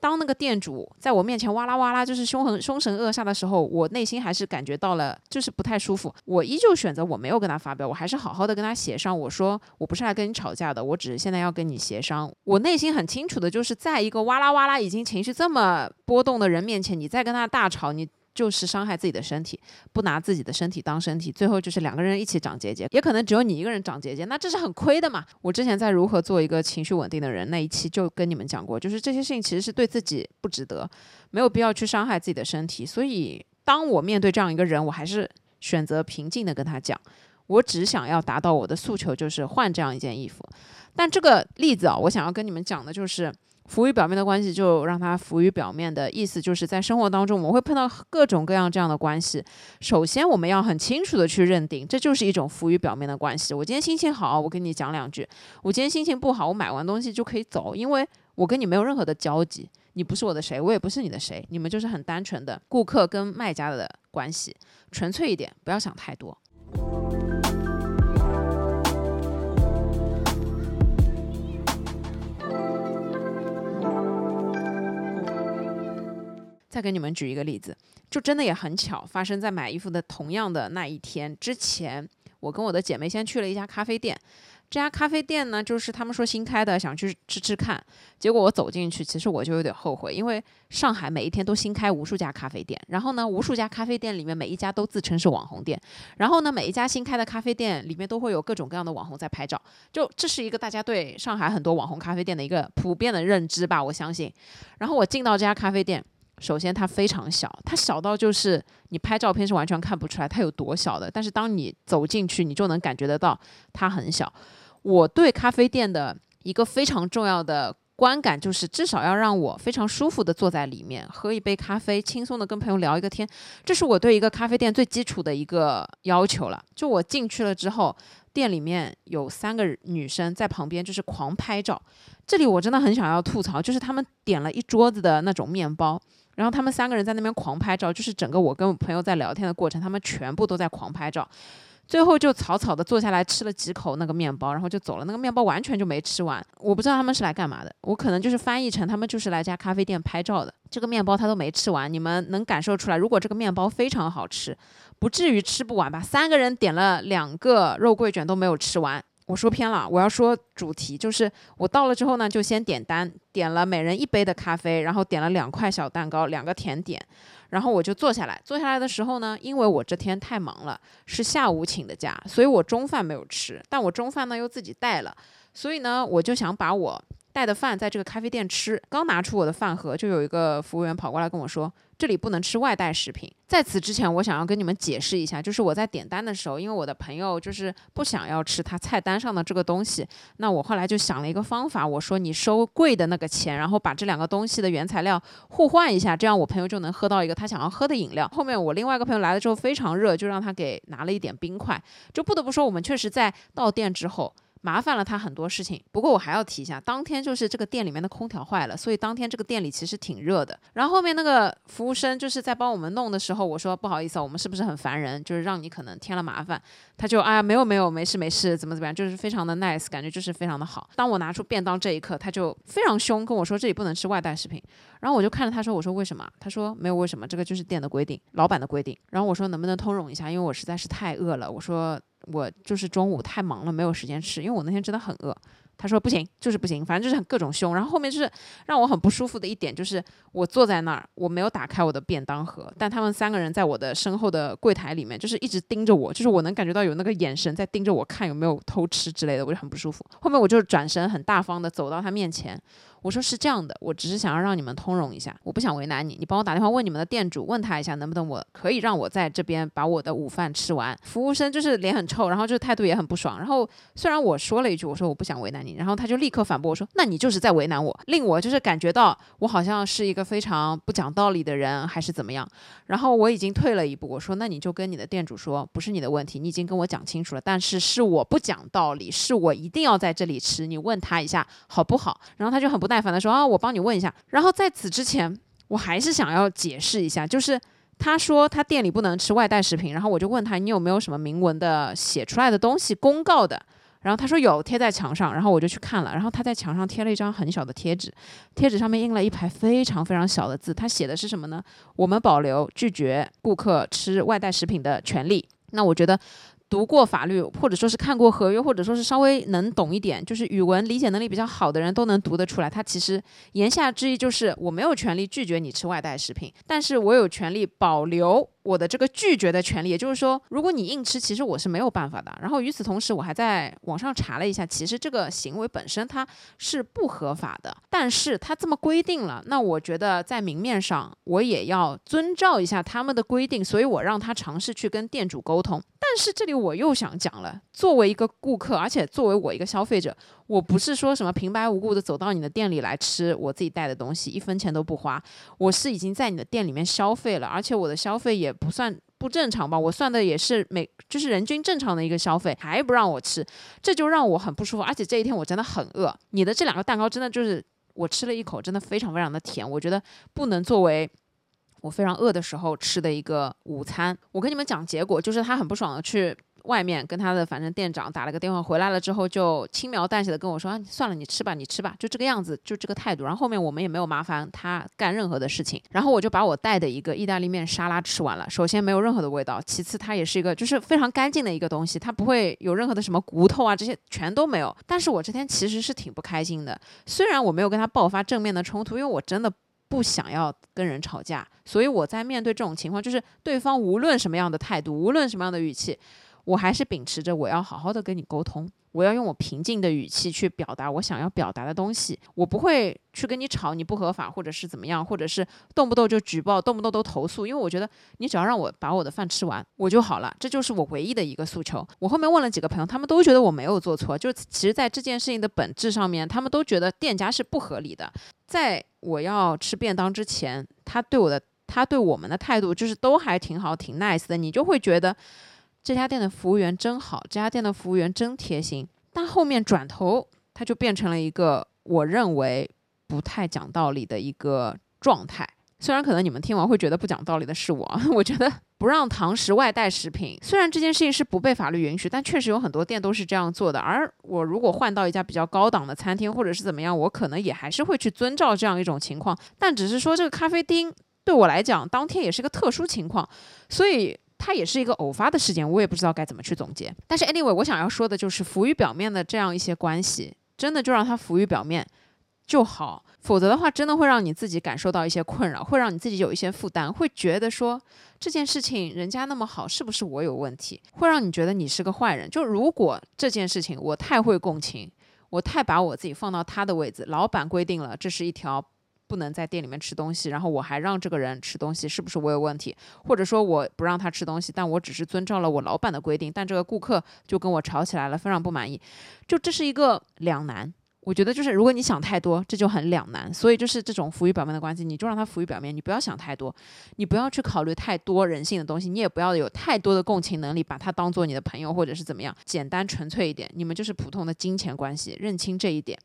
当那个店主在我面前哇啦哇啦，就是凶狠凶神恶煞的时候，我内心还是感觉到了，就是不太舒服。我依旧选择我没有跟他发飙，我还是好好的跟他协商。我说我不是来跟你吵架的，我只是现在要跟你协商。我内心很清楚的就是，在一个哇啦哇啦已经情绪这么波动的人面前，你再跟他大吵，你。就是伤害自己的身体，不拿自己的身体当身体，最后就是两个人一起长结节，也可能只有你一个人长结节，那这是很亏的嘛。我之前在如何做一个情绪稳定的人那一期就跟你们讲过，就是这些事情其实是对自己不值得，没有必要去伤害自己的身体。所以当我面对这样一个人，我还是选择平静的跟他讲，我只想要达到我的诉求，就是换这样一件衣服。但这个例子啊，我想要跟你们讲的就是。浮于表面的关系，就让它浮于表面的意思，就是在生活当中，我们会碰到各种各样这样的关系。首先，我们要很清楚的去认定，这就是一种浮于表面的关系。我今天心情好，我跟你讲两句；我今天心情不好，我买完东西就可以走，因为我跟你没有任何的交集，你不是我的谁，我也不是你的谁，你们就是很单纯的顾客跟卖家的关系，纯粹一点，不要想太多。再给你们举一个例子，就真的也很巧，发生在买衣服的同样的那一天之前，我跟我的姐妹先去了一家咖啡店。这家咖啡店呢，就是他们说新开的，想去吃吃看。结果我走进去，其实我就有点后悔，因为上海每一天都新开无数家咖啡店，然后呢，无数家咖啡店里面每一家都自称是网红店，然后呢，每一家新开的咖啡店里面都会有各种各样的网红在拍照，就这是一个大家对上海很多网红咖啡店的一个普遍的认知吧，我相信。然后我进到这家咖啡店。首先，它非常小，它小到就是你拍照片是完全看不出来它有多小的。但是当你走进去，你就能感觉得到它很小。我对咖啡店的一个非常重要的观感就是，至少要让我非常舒服的坐在里面，喝一杯咖啡，轻松的跟朋友聊一个天。这是我对一个咖啡店最基础的一个要求了。就我进去了之后，店里面有三个女生在旁边，就是狂拍照。这里我真的很想要吐槽，就是他们点了一桌子的那种面包。然后他们三个人在那边狂拍照，就是整个我跟我朋友在聊天的过程，他们全部都在狂拍照。最后就草草的坐下来吃了几口那个面包，然后就走了。那个面包完全就没吃完，我不知道他们是来干嘛的。我可能就是翻译成他们就是来家咖啡店拍照的。这个面包他都没吃完，你们能感受出来？如果这个面包非常好吃，不至于吃不完吧？三个人点了两个肉桂卷都没有吃完。我说偏了，我要说主题就是我到了之后呢，就先点单，点了每人一杯的咖啡，然后点了两块小蛋糕，两个甜点，然后我就坐下来。坐下来的时候呢，因为我这天太忙了，是下午请的假，所以我中饭没有吃，但我中饭呢又自己带了，所以呢，我就想把我带的饭在这个咖啡店吃。刚拿出我的饭盒，就有一个服务员跑过来跟我说。这里不能吃外带食品。在此之前，我想要跟你们解释一下，就是我在点单的时候，因为我的朋友就是不想要吃他菜单上的这个东西，那我后来就想了一个方法，我说你收贵的那个钱，然后把这两个东西的原材料互换一下，这样我朋友就能喝到一个他想要喝的饮料。后面我另外一个朋友来了之后非常热，就让他给拿了一点冰块。就不得不说，我们确实在到店之后。麻烦了他很多事情，不过我还要提一下，当天就是这个店里面的空调坏了，所以当天这个店里其实挺热的。然后后面那个服务生就是在帮我们弄的时候，我说不好意思啊，我们是不是很烦人，就是让你可能添了麻烦。他就哎呀没有没有没事没事，怎么怎么样，就是非常的 nice，感觉就是非常的好。当我拿出便当这一刻，他就非常凶跟我说这里不能吃外带食品。然后我就看着他说我说为什么？他说没有为什么，这个就是店的规定，老板的规定。然后我说能不能通融一下，因为我实在是太饿了。我说。我就是中午太忙了，没有时间吃，因为我那天真的很饿。他说不行，就是不行，反正就是很各种凶。然后后面就是让我很不舒服的一点，就是我坐在那儿，我没有打开我的便当盒，但他们三个人在我的身后的柜台里面，就是一直盯着我，就是我能感觉到有那个眼神在盯着我看有没有偷吃之类的，我就很不舒服。后面我就转身很大方的走到他面前。我说是这样的，我只是想要让你们通融一下，我不想为难你，你帮我打电话问你们的店主，问他一下能不能我可以让我在这边把我的午饭吃完。服务生就是脸很臭，然后就是态度也很不爽。然后虽然我说了一句我说我不想为难你，然后他就立刻反驳我说那你就是在为难我，令我就是感觉到我好像是一个非常不讲道理的人还是怎么样。然后我已经退了一步，我说那你就跟你的店主说不是你的问题，你已经跟我讲清楚了，但是是我不讲道理，是我一定要在这里吃，你问他一下好不好？然后他就很不耐耐烦的说啊，我帮你问一下。然后在此之前，我还是想要解释一下，就是他说他店里不能吃外带食品，然后我就问他你有没有什么明文的写出来的东西公告的？然后他说有，贴在墙上。然后我就去看了，然后他在墙上贴了一张很小的贴纸，贴纸上面印了一排非常非常小的字，他写的是什么呢？我们保留拒绝顾客吃外带食品的权利。那我觉得。读过法律，或者说是看过合约，或者说是稍微能懂一点，就是语文理解能力比较好的人都能读得出来。他其实言下之意就是，我没有权利拒绝你吃外带食品，但是我有权利保留。我的这个拒绝的权利，也就是说，如果你硬吃，其实我是没有办法的。然后与此同时，我还在网上查了一下，其实这个行为本身它是不合法的，但是它这么规定了，那我觉得在明面上我也要遵照一下他们的规定，所以我让他尝试去跟店主沟通。但是这里我又想讲了，作为一个顾客，而且作为我一个消费者。我不是说什么平白无故的走到你的店里来吃我自己带的东西，一分钱都不花。我是已经在你的店里面消费了，而且我的消费也不算不正常吧？我算的也是每就是人均正常的一个消费，还不让我吃，这就让我很不舒服。而且这一天我真的很饿，你的这两个蛋糕真的就是我吃了一口，真的非常非常的甜，我觉得不能作为我非常饿的时候吃的一个午餐。我跟你们讲结果，就是他很不爽的去。外面跟他的反正店长打了个电话，回来了之后就轻描淡写的跟我说啊，算了，你吃吧，你吃吧，就这个样子，就这个态度。然后后面我们也没有麻烦他干任何的事情。然后我就把我带的一个意大利面沙拉吃完了。首先没有任何的味道，其次它也是一个就是非常干净的一个东西，它不会有任何的什么骨头啊这些全都没有。但是我这天其实是挺不开心的，虽然我没有跟他爆发正面的冲突，因为我真的不想要跟人吵架，所以我在面对这种情况，就是对方无论什么样的态度，无论什么样的语气。我还是秉持着我要好好的跟你沟通，我要用我平静的语气去表达我想要表达的东西，我不会去跟你吵你不合法或者是怎么样，或者是动不动就举报，动不动都投诉，因为我觉得你只要让我把我的饭吃完我就好了，这就是我唯一的一个诉求。我后面问了几个朋友，他们都觉得我没有做错，就其实在这件事情的本质上面，他们都觉得店家是不合理的。在我要吃便当之前，他对我的他对我们的态度就是都还挺好，挺 nice 的，你就会觉得。这家店的服务员真好，这家店的服务员真贴心。但后面转头，他就变成了一个我认为不太讲道理的一个状态。虽然可能你们听完会觉得不讲道理的是我，我觉得不让堂食外带食品，虽然这件事情是不被法律允许，但确实有很多店都是这样做的。而我如果换到一家比较高档的餐厅，或者是怎么样，我可能也还是会去遵照这样一种情况。但只是说这个咖啡厅对我来讲，当天也是个特殊情况，所以。它也是一个偶发的事件，我也不知道该怎么去总结。但是 anyway，我想要说的就是浮于表面的这样一些关系，真的就让它浮于表面就好。否则的话，真的会让你自己感受到一些困扰，会让你自己有一些负担，会觉得说这件事情人家那么好，是不是我有问题？会让你觉得你是个坏人。就如果这件事情我太会共情，我太把我自己放到他的位置，老板规定了这是一条。不能在店里面吃东西，然后我还让这个人吃东西，是不是我有问题？或者说我不让他吃东西，但我只是遵照了我老板的规定，但这个顾客就跟我吵起来了，非常不满意，就这是一个两难。我觉得就是如果你想太多，这就很两难。所以就是这种浮于表面的关系，你就让他浮于表面，你不要想太多，你不要去考虑太多人性的东西，你也不要有太多的共情能力，把他当做你的朋友或者是怎么样，简单纯粹一点，你们就是普通的金钱关系，认清这一点。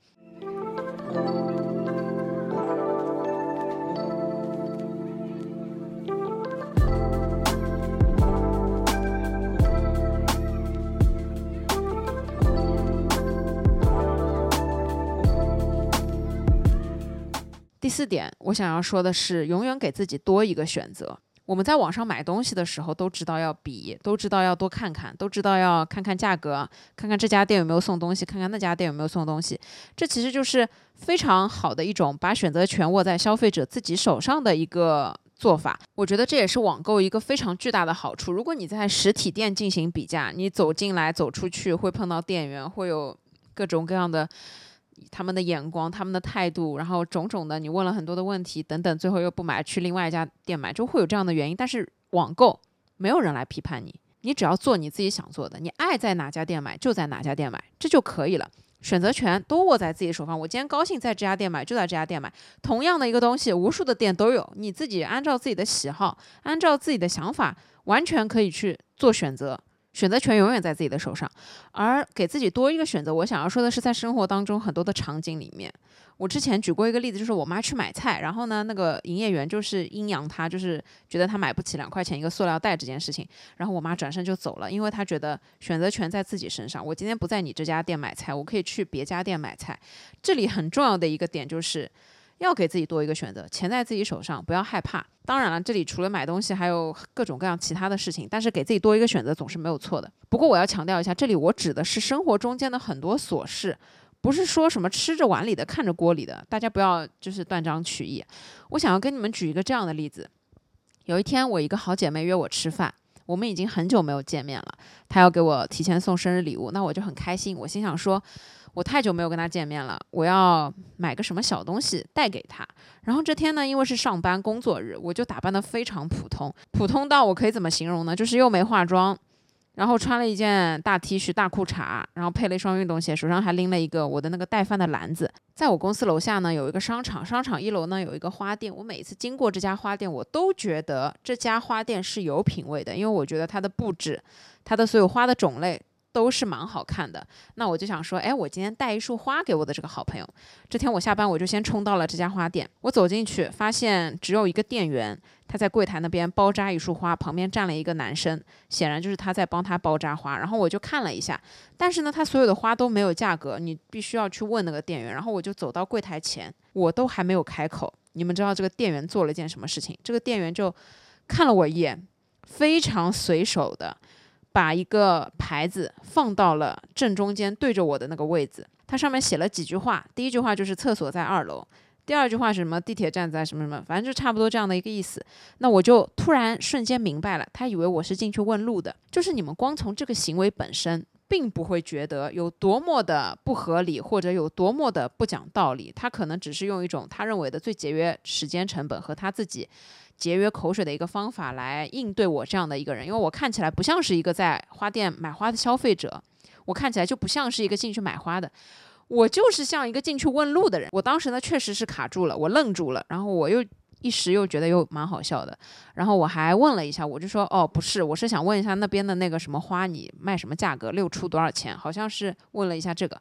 第四点，我想要说的是，永远给自己多一个选择。我们在网上买东西的时候，都知道要比，都知道要多看看，都知道要看看价格，看看这家店有没有送东西，看看那家店有没有送东西。这其实就是非常好的一种把选择权握在消费者自己手上的一个做法。我觉得这也是网购一个非常巨大的好处。如果你在实体店进行比价，你走进来走出去会碰到店员，会有各种各样的。他们的眼光、他们的态度，然后种种的，你问了很多的问题等等，最后又不买，去另外一家店买，就会有这样的原因。但是网购没有人来批判你，你只要做你自己想做的，你爱在哪家店买就在哪家店买，这就可以了。选择权都握在自己手上。我今天高兴在这家店买，就在这家店买。同样的一个东西，无数的店都有，你自己按照自己的喜好，按照自己的想法，完全可以去做选择。选择权永远在自己的手上，而给自己多一个选择。我想要说的是，在生活当中很多的场景里面，我之前举过一个例子，就是我妈去买菜，然后呢，那个营业员就是阴阳她，就是觉得她买不起两块钱一个塑料袋这件事情，然后我妈转身就走了，因为她觉得选择权在自己身上。我今天不在你这家店买菜，我可以去别家店买菜。这里很重要的一个点就是。要给自己多一个选择，钱在自己手上，不要害怕。当然了，这里除了买东西，还有各种各样其他的事情。但是给自己多一个选择总是没有错的。不过我要强调一下，这里我指的是生活中间的很多琐事，不是说什么吃着碗里的看着锅里的。大家不要就是断章取义。我想要跟你们举一个这样的例子：有一天，我一个好姐妹约我吃饭，我们已经很久没有见面了，她要给我提前送生日礼物，那我就很开心。我心想说。我太久没有跟他见面了，我要买个什么小东西带给他。然后这天呢，因为是上班工作日，我就打扮得非常普通，普通到我可以怎么形容呢？就是又没化妆，然后穿了一件大 T 恤、大裤衩，然后配了一双运动鞋，手上还拎了一个我的那个带饭的篮子。在我公司楼下呢，有一个商场，商场一楼呢有一个花店。我每次经过这家花店，我都觉得这家花店是有品位的，因为我觉得它的布置，它的所有花的种类。都是蛮好看的，那我就想说，哎，我今天带一束花给我的这个好朋友。这天我下班，我就先冲到了这家花店。我走进去，发现只有一个店员，他在柜台那边包扎一束花，旁边站了一个男生，显然就是他在帮他包扎花。然后我就看了一下，但是呢，他所有的花都没有价格，你必须要去问那个店员。然后我就走到柜台前，我都还没有开口，你们知道这个店员做了一件什么事情？这个店员就看了我一眼，非常随手的。把一个牌子放到了正中间，对着我的那个位置。它上面写了几句话。第一句话就是厕所在二楼，第二句话是什么？地铁站在什么什么，反正就差不多这样的一个意思。那我就突然瞬间明白了，他以为我是进去问路的。就是你们光从这个行为本身，并不会觉得有多么的不合理，或者有多么的不讲道理。他可能只是用一种他认为的最节约时间成本和他自己。节约口水的一个方法来应对我这样的一个人，因为我看起来不像是一个在花店买花的消费者，我看起来就不像是一个进去买花的，我就是像一个进去问路的人。我当时呢确实是卡住了，我愣住了，然后我又。一时又觉得又蛮好笑的，然后我还问了一下，我就说哦，不是，我是想问一下那边的那个什么花，你卖什么价格？六出多少钱？好像是问了一下这个，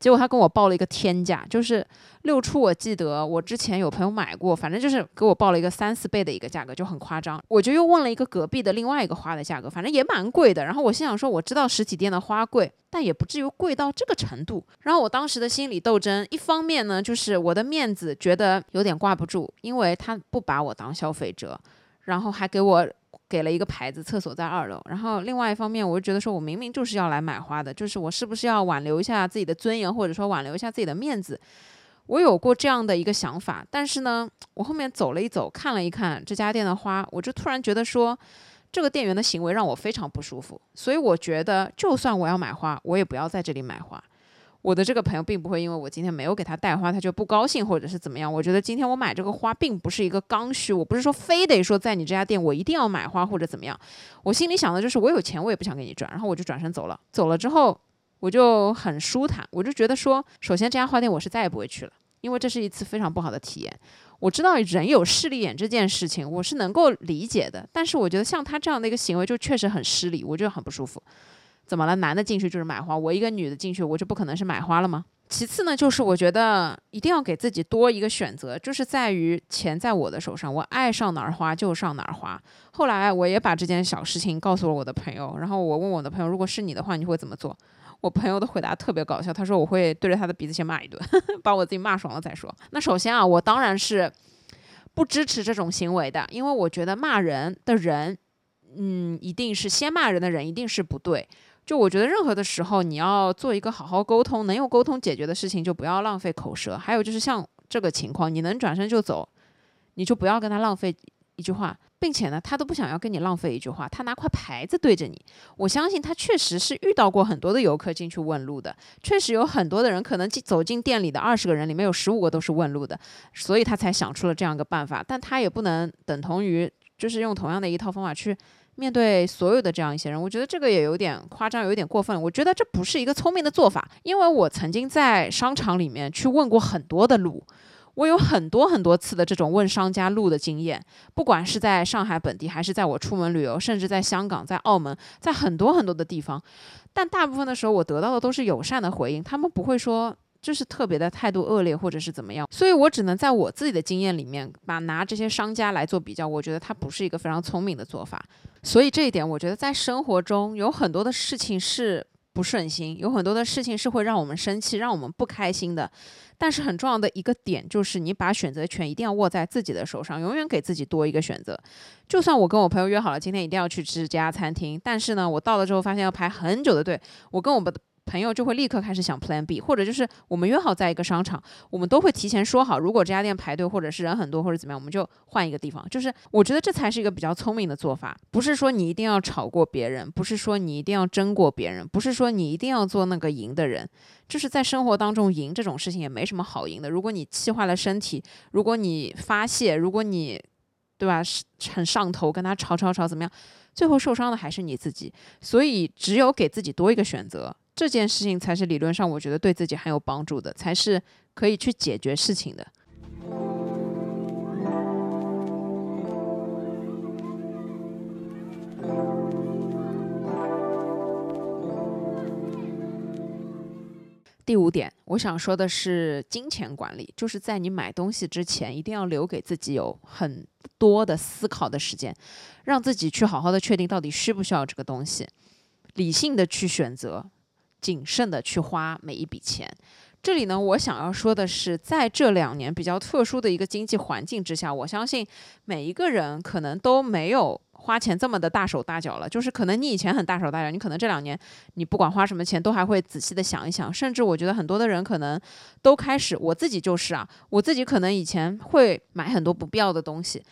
结果他跟我报了一个天价，就是六出，我记得我之前有朋友买过，反正就是给我报了一个三四倍的一个价格，就很夸张。我就又问了一个隔壁的另外一个花的价格，反正也蛮贵的。然后我心想说，我知道实体店的花贵。但也不至于贵到这个程度。然后我当时的心理斗争，一方面呢，就是我的面子觉得有点挂不住，因为他不把我当消费者，然后还给我给了一个牌子，厕所在二楼。然后另外一方面，我就觉得说我明明就是要来买花的，就是我是不是要挽留一下自己的尊严，或者说挽留一下自己的面子？我有过这样的一个想法。但是呢，我后面走了一走，看了一看这家店的花，我就突然觉得说。这个店员的行为让我非常不舒服，所以我觉得，就算我要买花，我也不要在这里买花。我的这个朋友并不会因为我今天没有给他带花，他就不高兴或者是怎么样。我觉得今天我买这个花并不是一个刚需，我不是说非得说在你这家店我一定要买花或者怎么样。我心里想的就是，我有钱我也不想给你赚，然后我就转身走了。走了之后，我就很舒坦，我就觉得说，首先这家花店我是再也不会去了，因为这是一次非常不好的体验。我知道人有势利眼这件事情，我是能够理解的。但是我觉得像他这样的一个行为，就确实很失礼，我就很不舒服。怎么了？男的进去就是买花，我一个女的进去，我就不可能是买花了吗？其次呢，就是我觉得一定要给自己多一个选择，就是在于钱在我的手上，我爱上哪儿花就上哪儿花。后来我也把这件小事情告诉了我的朋友，然后我问我的朋友，如果是你的话，你会怎么做？我朋友的回答特别搞笑，他说我会对着他的鼻子先骂一顿，把我自己骂爽了再说。那首先啊，我当然是不支持这种行为的，因为我觉得骂人的人，嗯，一定是先骂人的人一定是不对。就我觉得任何的时候，你要做一个好好沟通，能用沟通解决的事情，就不要浪费口舌。还有就是像这个情况，你能转身就走，你就不要跟他浪费一句话。并且呢，他都不想要跟你浪费一句话，他拿块牌子对着你。我相信他确实是遇到过很多的游客进去问路的，确实有很多的人可能进走进店里的二十个人里面有十五个都是问路的，所以他才想出了这样一个办法。但他也不能等同于就是用同样的一套方法去面对所有的这样一些人，我觉得这个也有点夸张，有点过分。我觉得这不是一个聪明的做法，因为我曾经在商场里面去问过很多的路。我有很多很多次的这种问商家路的经验，不管是在上海本地，还是在我出门旅游，甚至在香港、在澳门，在很多很多的地方，但大部分的时候我得到的都是友善的回应，他们不会说就是特别的态度恶劣或者是怎么样，所以我只能在我自己的经验里面把拿这些商家来做比较，我觉得他不是一个非常聪明的做法，所以这一点我觉得在生活中有很多的事情是。不顺心，有很多的事情是会让我们生气、让我们不开心的。但是很重要的一个点就是，你把选择权一定要握在自己的手上，永远给自己多一个选择。就算我跟我朋友约好了今天一定要去吃这家餐厅，但是呢，我到了之后发现要排很久的队，我跟我们的。朋友就会立刻开始想 Plan B，或者就是我们约好在一个商场，我们都会提前说好，如果这家店排队或者是人很多或者怎么样，我们就换一个地方。就是我觉得这才是一个比较聪明的做法，不是说你一定要吵过别人，不是说你一定要争过别人，不是说你一定要做那个赢的人。就是在生活当中赢这种事情也没什么好赢的。如果你气坏了身体，如果你发泄，如果你对吧很上头跟他吵吵吵怎么样，最后受伤的还是你自己。所以只有给自己多一个选择。这件事情才是理论上我觉得对自己很有帮助的，才是可以去解决事情的。第五点，我想说的是金钱管理，就是在你买东西之前，一定要留给自己有很多的思考的时间，让自己去好好的确定到底需不需要这个东西，理性的去选择。谨慎的去花每一笔钱。这里呢，我想要说的是，在这两年比较特殊的一个经济环境之下，我相信每一个人可能都没有花钱这么的大手大脚了。就是可能你以前很大手大脚，你可能这两年你不管花什么钱，都还会仔细的想一想。甚至我觉得很多的人可能都开始，我自己就是啊，我自己可能以前会买很多不必要的东西。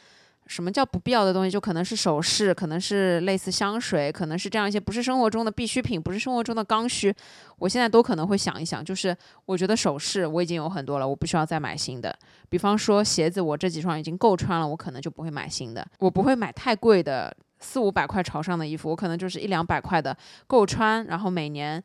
什么叫不必要的东西？就可能是首饰，可能是类似香水，可能是这样一些不是生活中的必需品，不是生活中的刚需。我现在都可能会想一想，就是我觉得首饰我已经有很多了，我不需要再买新的。比方说鞋子，我这几双已经够穿了，我可能就不会买新的。我不会买太贵的四五百块朝上的衣服，我可能就是一两百块的够穿。然后每年，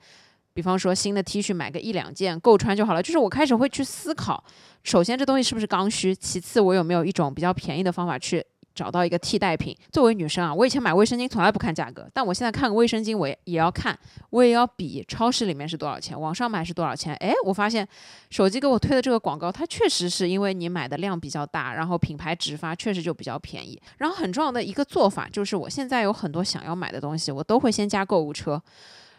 比方说新的 T 恤买个一两件够穿就好了。就是我开始会去思考，首先这东西是不是刚需，其次我有没有一种比较便宜的方法去。找到一个替代品。作为女生啊，我以前买卫生巾从来不看价格，但我现在看个卫生巾，我也也要看，我也要比超市里面是多少钱，网上买是多少钱。哎，我发现手机给我推的这个广告，它确实是因为你买的量比较大，然后品牌直发确实就比较便宜。然后很重要的一个做法就是，我现在有很多想要买的东西，我都会先加购物车。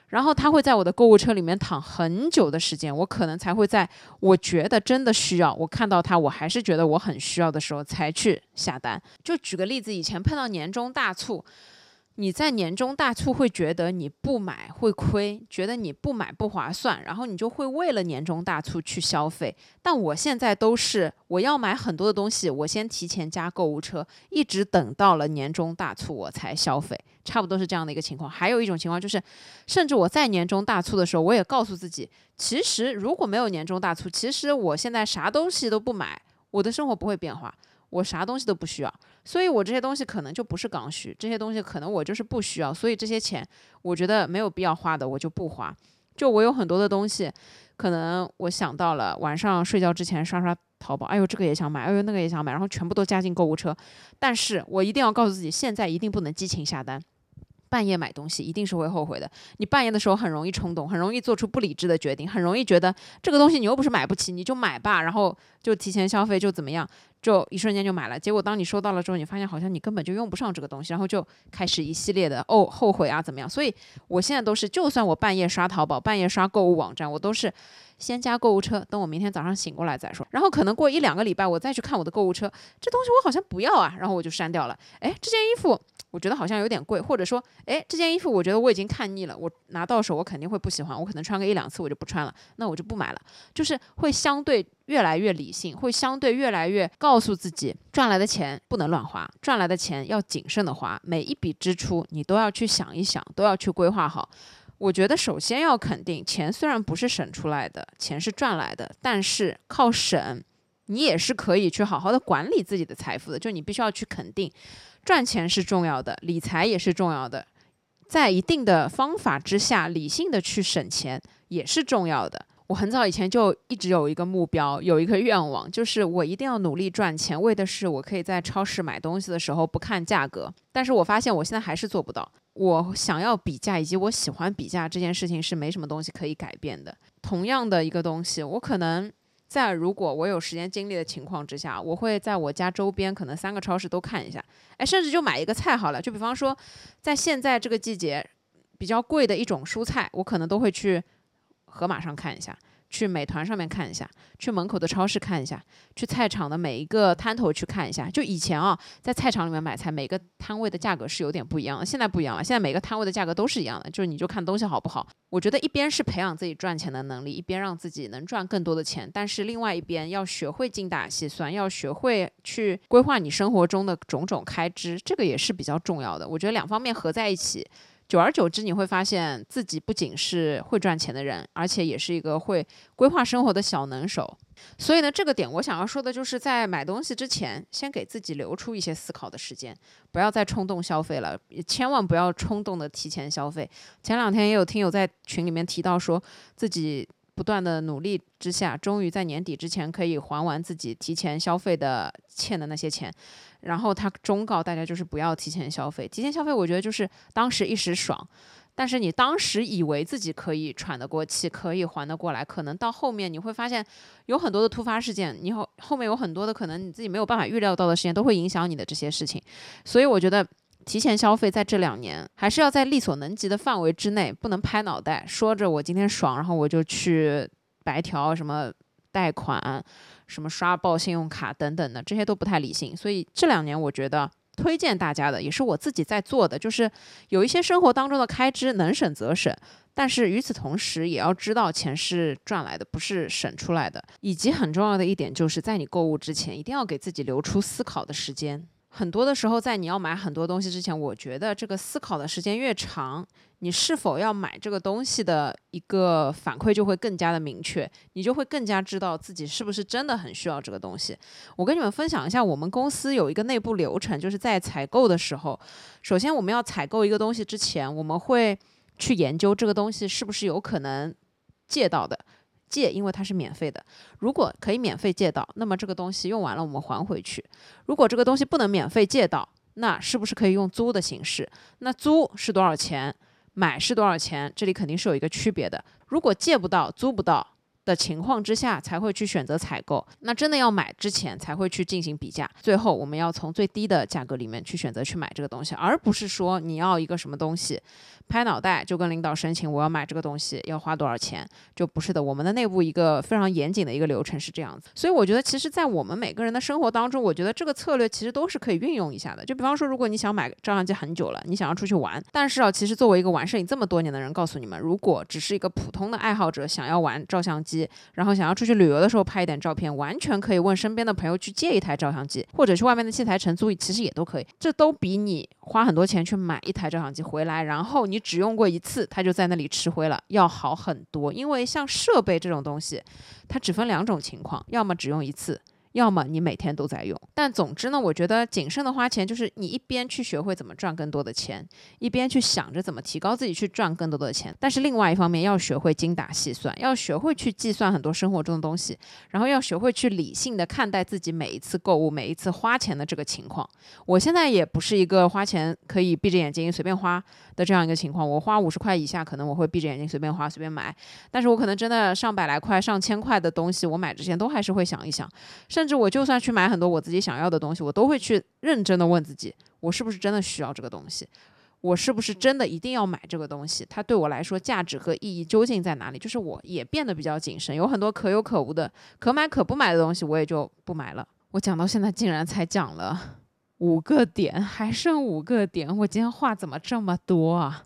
然后它会在我的购物车里面躺很久的时间，我可能才会在我觉得真的需要，我看到它，我还是觉得我很需要的时候才去下单。就举个例子，以前碰到年终大促。你在年终大促会觉得你不买会亏，觉得你不买不划算，然后你就会为了年终大促去消费。但我现在都是我要买很多的东西，我先提前加购物车，一直等到了年终大促我才消费，差不多是这样的一个情况。还有一种情况就是，甚至我在年终大促的时候，我也告诉自己，其实如果没有年终大促，其实我现在啥东西都不买，我的生活不会变化。我啥东西都不需要，所以我这些东西可能就不是刚需，这些东西可能我就是不需要，所以这些钱我觉得没有必要花的，我就不花。就我有很多的东西，可能我想到了晚上睡觉之前刷刷淘宝，哎呦这个也想买，哎呦那个也想买，然后全部都加进购物车，但是我一定要告诉自己，现在一定不能激情下单。半夜买东西一定是会后悔的。你半夜的时候很容易冲动，很容易做出不理智的决定，很容易觉得这个东西你又不是买不起，你就买吧，然后就提前消费就怎么样，就一瞬间就买了。结果当你收到了之后，你发现好像你根本就用不上这个东西，然后就开始一系列的哦后悔啊怎么样？所以我现在都是，就算我半夜刷淘宝，半夜刷购物网站，我都是先加购物车，等我明天早上醒过来再说。然后可能过一两个礼拜，我再去看我的购物车，这东西我好像不要啊，然后我就删掉了。哎，这件衣服。我觉得好像有点贵，或者说，哎，这件衣服我觉得我已经看腻了，我拿到手我肯定会不喜欢，我可能穿个一两次我就不穿了，那我就不买了。就是会相对越来越理性，会相对越来越告诉自己，赚来的钱不能乱花，赚来的钱要谨慎的花，每一笔支出你都要去想一想，都要去规划好。我觉得首先要肯定，钱虽然不是省出来的，钱是赚来的，但是靠省，你也是可以去好好的管理自己的财富的，就你必须要去肯定。赚钱是重要的，理财也是重要的，在一定的方法之下，理性的去省钱也是重要的。我很早以前就一直有一个目标，有一个愿望，就是我一定要努力赚钱，为的是我可以在超市买东西的时候不看价格。但是我发现我现在还是做不到。我想要比价，以及我喜欢比价这件事情是没什么东西可以改变的。同样的一个东西，我可能。在如果我有时间精力的情况之下，我会在我家周边可能三个超市都看一下，哎，甚至就买一个菜好了。就比方说，在现在这个季节比较贵的一种蔬菜，我可能都会去盒马上看一下。去美团上面看一下，去门口的超市看一下，去菜场的每一个摊头去看一下。就以前啊，在菜场里面买菜，每个摊位的价格是有点不一样的。现在不一样了，现在每个摊位的价格都是一样的，就是你就看东西好不好。我觉得一边是培养自己赚钱的能力，一边让自己能赚更多的钱，但是另外一边要学会精打细算，要学会去规划你生活中的种种开支，这个也是比较重要的。我觉得两方面合在一起。久而久之，你会发现自己不仅是会赚钱的人，而且也是一个会规划生活的小能手。所以呢，这个点我想要说的就是在买东西之前，先给自己留出一些思考的时间，不要再冲动消费了，千万不要冲动的提前消费。前两天也有听友在群里面提到，说自己不断的努力之下，终于在年底之前可以还完自己提前消费的欠的那些钱。然后他忠告大家就是不要提前消费，提前消费我觉得就是当时一时爽，但是你当时以为自己可以喘得过气，可以还得过来，可能到后面你会发现有很多的突发事件，你后后面有很多的可能你自己没有办法预料到的事情都会影响你的这些事情，所以我觉得提前消费在这两年还是要在力所能及的范围之内，不能拍脑袋说着我今天爽，然后我就去白条什么贷款。什么刷爆信用卡等等的，这些都不太理性。所以这两年，我觉得推荐大家的，也是我自己在做的，就是有一些生活当中的开支能省则省，但是与此同时，也要知道钱是赚来的，不是省出来的。以及很重要的一点，就是在你购物之前，一定要给自己留出思考的时间。很多的时候，在你要买很多东西之前，我觉得这个思考的时间越长，你是否要买这个东西的一个反馈就会更加的明确，你就会更加知道自己是不是真的很需要这个东西。我跟你们分享一下，我们公司有一个内部流程，就是在采购的时候，首先我们要采购一个东西之前，我们会去研究这个东西是不是有可能借到的。借，因为它是免费的。如果可以免费借到，那么这个东西用完了我们还回去。如果这个东西不能免费借到，那是不是可以用租的形式？那租是多少钱？买是多少钱？这里肯定是有一个区别的。如果借不到、租不到的情况之下，才会去选择采购。那真的要买之前才会去进行比价。最后我们要从最低的价格里面去选择去买这个东西，而不是说你要一个什么东西。拍脑袋就跟领导申请，我要买这个东西要花多少钱？就不是的，我们的内部一个非常严谨的一个流程是这样子。所以我觉得，其实，在我们每个人的生活当中，我觉得这个策略其实都是可以运用一下的。就比方说，如果你想买照相机很久了，你想要出去玩，但是啊，其实作为一个玩摄影这么多年的人，告诉你们，如果只是一个普通的爱好者，想要玩照相机，然后想要出去旅游的时候拍一点照片，完全可以问身边的朋友去借一台照相机，或者去外面的器材城租，其实也都可以。这都比你花很多钱去买一台照相机回来，然后你只用过一次。它就在那里吃灰了，要好很多。因为像设备这种东西，它只分两种情况，要么只用一次。要么你每天都在用，但总之呢，我觉得谨慎的花钱就是你一边去学会怎么赚更多的钱，一边去想着怎么提高自己去赚更多的钱。但是另外一方面要学会精打细算，要学会去计算很多生活中的东西，然后要学会去理性的看待自己每一次购物、每一次花钱的这个情况。我现在也不是一个花钱可以闭着眼睛随便花的这样一个情况，我花五十块以下可能我会闭着眼睛随便花随便买，但是我可能真的上百来块、上千块的东西，我买之前都还是会想一想。甚至我就算去买很多我自己想要的东西，我都会去认真的问自己，我是不是真的需要这个东西？我是不是真的一定要买这个东西？它对我来说价值和意义究竟在哪里？就是我也变得比较谨慎，有很多可有可无的、可买可不买的东西，我也就不买了。我讲到现在竟然才讲了五个点，还剩五个点，我今天话怎么这么多啊？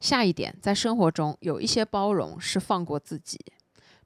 下一点，在生活中有一些包容是放过自己。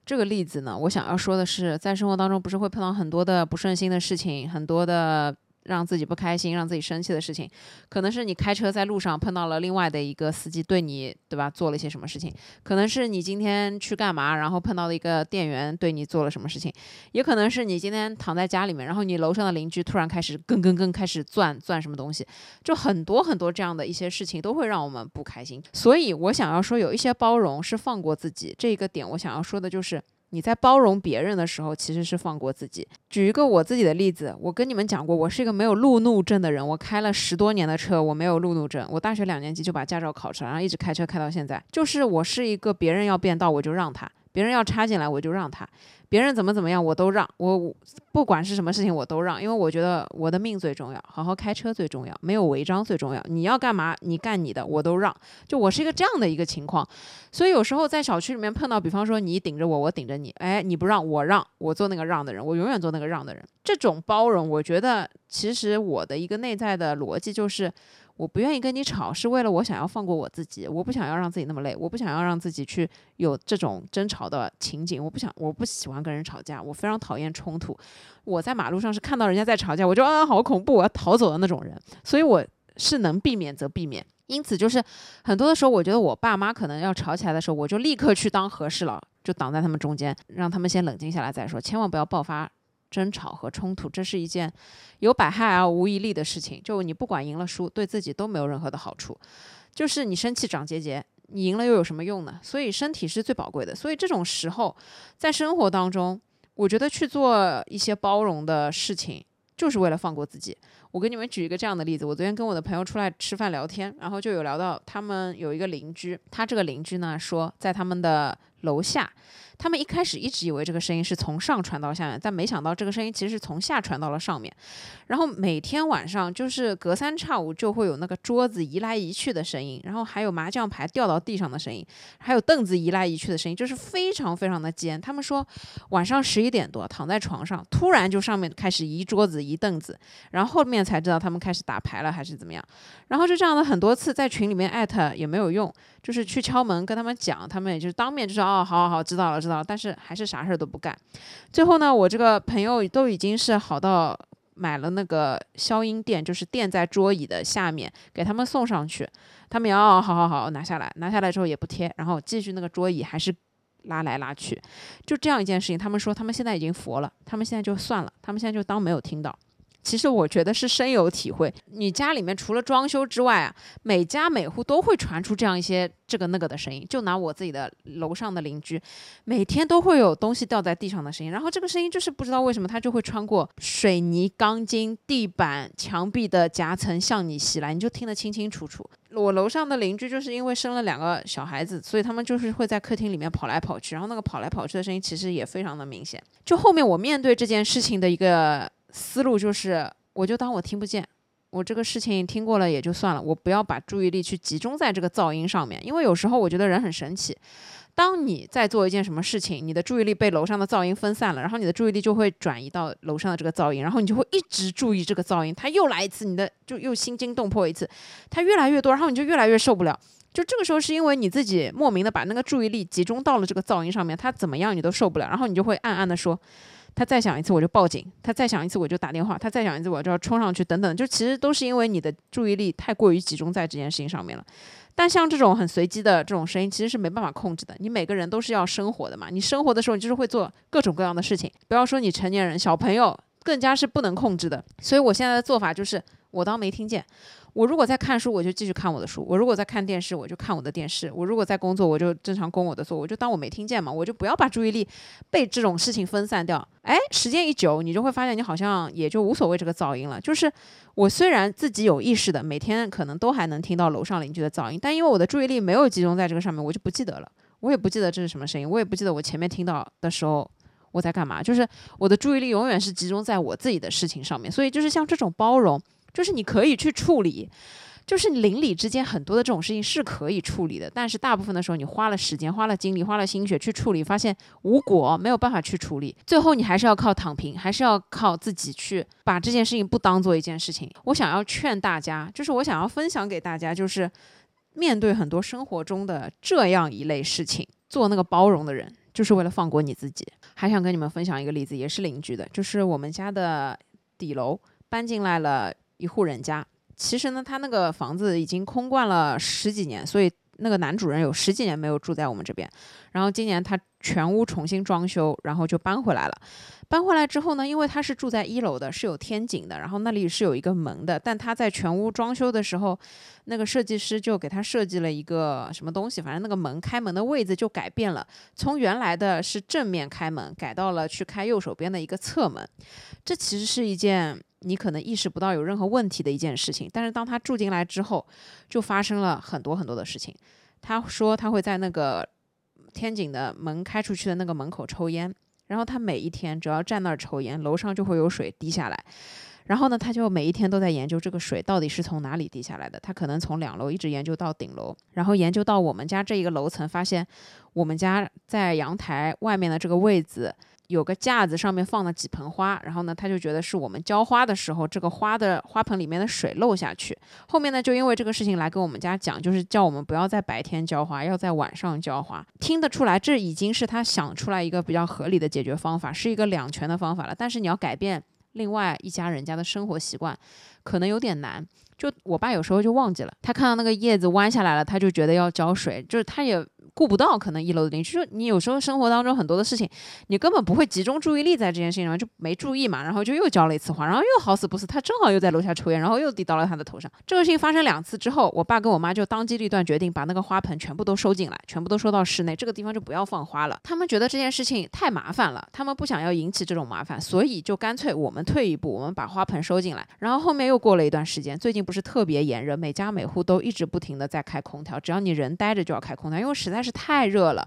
这个例子呢，我想要说的是，在生活当中不是会碰到很多的不顺心的事情，很多的。让自己不开心、让自己生气的事情，可能是你开车在路上碰到了另外的一个司机对你，对吧？做了一些什么事情？可能是你今天去干嘛，然后碰到了一个店员对你做了什么事情？也可能是你今天躺在家里面，然后你楼上的邻居突然开始更更更开始钻钻什么东西，就很多很多这样的一些事情都会让我们不开心。所以我想要说，有一些包容是放过自己这个点，我想要说的就是。你在包容别人的时候，其实是放过自己。举一个我自己的例子，我跟你们讲过，我是一个没有路怒症的人。我开了十多年的车，我没有路怒症。我大学两年级就把驾照考出来，然后一直开车开到现在。就是我是一个别人要变道我就让他，别人要插进来我就让他。别人怎么怎么样，我都让我不管是什么事情我都让，因为我觉得我的命最重要，好好开车最重要，没有违章最重要。你要干嘛，你干你的，我都让。就我是一个这样的一个情况，所以有时候在小区里面碰到，比方说你顶着我，我顶着你，哎，你不让我让，我做那个让的人，我永远做那个让的人。这种包容，我觉得其实我的一个内在的逻辑就是。我不愿意跟你吵，是为了我想要放过我自己。我不想要让自己那么累，我不想要让自己去有这种争吵的情景。我不想，我不喜欢跟人吵架，我非常讨厌冲突。我在马路上是看到人家在吵架，我就啊，好恐怖，我要逃走的那种人。所以我是能避免则避免。因此，就是很多的时候，我觉得我爸妈可能要吵起来的时候，我就立刻去当和事佬，就挡在他们中间，让他们先冷静下来再说，千万不要爆发。争吵和冲突，这是一件有百害而无一利的事情。就你不管赢了输，对自己都没有任何的好处。就是你生气长结节，你赢了又有什么用呢？所以身体是最宝贵的。所以这种时候，在生活当中，我觉得去做一些包容的事情，就是为了放过自己。我给你们举一个这样的例子：我昨天跟我的朋友出来吃饭聊天，然后就有聊到他们有一个邻居，他这个邻居呢说，在他们的楼下。他们一开始一直以为这个声音是从上传到下面，但没想到这个声音其实是从下传到了上面。然后每天晚上就是隔三差五就会有那个桌子移来移去的声音，然后还有麻将牌掉到地上的声音，还有凳子移来移去的声音，就是非常非常的尖。他们说晚上十一点多躺在床上，突然就上面开始移桌子移凳子，然后后面才知道他们开始打牌了还是怎么样。然后就这样的很多次在群里面艾特也没有用，就是去敲门跟他们讲，他们也就是当面就说哦，好好好，知道了知道。但是还是啥事儿都不干，最后呢，我这个朋友都已经是好到买了那个消音垫，就是垫在桌椅的下面，给他们送上去。他们要好好好拿下来，拿下来之后也不贴，然后继续那个桌椅还是拉来拉去，就这样一件事情。他们说他们现在已经佛了，他们现在就算了，他们现在就当没有听到。其实我觉得是深有体会。你家里面除了装修之外啊，每家每户都会传出这样一些这个那个的声音。就拿我自己的楼上的邻居，每天都会有东西掉在地上的声音。然后这个声音就是不知道为什么它就会穿过水泥、钢筋、地板、墙壁的夹层向你袭来，你就听得清清楚楚。我楼上的邻居就是因为生了两个小孩子，所以他们就是会在客厅里面跑来跑去，然后那个跑来跑去的声音其实也非常的明显。就后面我面对这件事情的一个。思路就是，我就当我听不见，我这个事情听过了也就算了，我不要把注意力去集中在这个噪音上面，因为有时候我觉得人很神奇，当你在做一件什么事情，你的注意力被楼上的噪音分散了，然后你的注意力就会转移到楼上的这个噪音，然后你就会一直注意这个噪音，它又来一次，你的就又心惊动魄一次，它越来越多，然后你就越来越受不了，就这个时候是因为你自己莫名的把那个注意力集中到了这个噪音上面，它怎么样你都受不了，然后你就会暗暗的说。他再响一次我就报警，他再响一次我就打电话，他再响一次我就要冲上去，等等，就其实都是因为你的注意力太过于集中在这件事情上面了。但像这种很随机的这种声音，其实是没办法控制的。你每个人都是要生活的嘛，你生活的时候你就是会做各种各样的事情，不要说你成年人，小朋友更加是不能控制的。所以我现在的做法就是，我当没听见。我如果在看书，我就继续看我的书；我如果在看电视，我就看我的电视；我如果在工作，我就正常工我的做，我就当我没听见嘛，我就不要把注意力被这种事情分散掉。哎，时间一久，你就会发现你好像也就无所谓这个噪音了。就是我虽然自己有意识的每天可能都还能听到楼上邻居的噪音，但因为我的注意力没有集中在这个上面，我就不记得了。我也不记得这是什么声音，我也不记得我前面听到的时候我在干嘛，就是我的注意力永远是集中在我自己的事情上面。所以就是像这种包容，就是你可以去处理。就是邻里之间很多的这种事情是可以处理的，但是大部分的时候你花了时间、花了精力、花了心血去处理，发现无果，没有办法去处理，最后你还是要靠躺平，还是要靠自己去把这件事情不当做一件事情。我想要劝大家，就是我想要分享给大家，就是面对很多生活中的这样一类事情，做那个包容的人，就是为了放过你自己。还想跟你们分享一个例子，也是邻居的，就是我们家的底楼搬进来了一户人家。其实呢，他那个房子已经空惯了十几年，所以那个男主人有十几年没有住在我们这边。然后今年他全屋重新装修，然后就搬回来了。搬回来之后呢，因为他是住在一楼的，是有天井的，然后那里是有一个门的。但他在全屋装修的时候，那个设计师就给他设计了一个什么东西，反正那个门开门的位置就改变了，从原来的是正面开门，改到了去开右手边的一个侧门。这其实是一件。你可能意识不到有任何问题的一件事情，但是当他住进来之后，就发生了很多很多的事情。他说他会在那个天井的门开出去的那个门口抽烟，然后他每一天只要站那儿抽烟，楼上就会有水滴下来。然后呢，他就每一天都在研究这个水到底是从哪里滴下来的。他可能从两楼一直研究到顶楼，然后研究到我们家这一个楼层，发现我们家在阳台外面的这个位置。有个架子上面放了几盆花，然后呢，他就觉得是我们浇花的时候，这个花的花盆里面的水漏下去。后面呢，就因为这个事情来跟我们家讲，就是叫我们不要在白天浇花，要在晚上浇花。听得出来，这已经是他想出来一个比较合理的解决方法，是一个两全的方法了。但是你要改变另外一家人家的生活习惯，可能有点难。就我爸有时候就忘记了，他看到那个叶子弯下来了，他就觉得要浇水，就是他也。顾不到，可能一楼的邻居，就你有时候生活当中很多的事情，你根本不会集中注意力在这件事情上，就没注意嘛，然后就又浇了一次花，然后又好死不死，他正好又在楼下抽烟，然后又滴到了他的头上。这个事情发生两次之后，我爸跟我妈就当机立断决定把那个花盆全部都收进来，全部都收到室内，这个地方就不要放花了。他们觉得这件事情太麻烦了，他们不想要引起这种麻烦，所以就干脆我们退一步，我们把花盆收进来。然后后面又过了一段时间，最近不是特别炎热，每家每户都一直不停的在开空调，只要你人待着就要开空调，因为实在是太热了。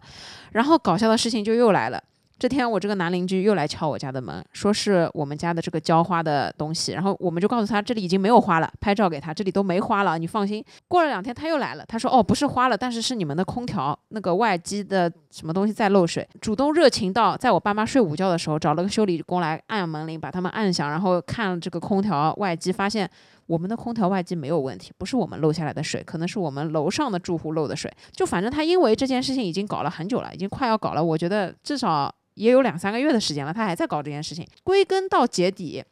然后搞笑的事情就又来了。这天我这个男邻居又来敲我家的门，说是我们家的这个浇花的东西。然后我们就告诉他这里已经没有花了，拍照给他，这里都没花了，你放心。过了两天他又来了，他说哦不是花了，但是是你们的空调那个外机的什么东西在漏水。主动热情到在我爸妈睡午觉的时候找了个修理工来按门铃，把他们按响，然后看这个空调外机，发现。我们的空调外机没有问题，不是我们漏下来的水，可能是我们楼上的住户漏的水。就反正他因为这件事情已经搞了很久了，已经快要搞了，我觉得至少也有两三个月的时间了，他还在搞这件事情。归根到结底。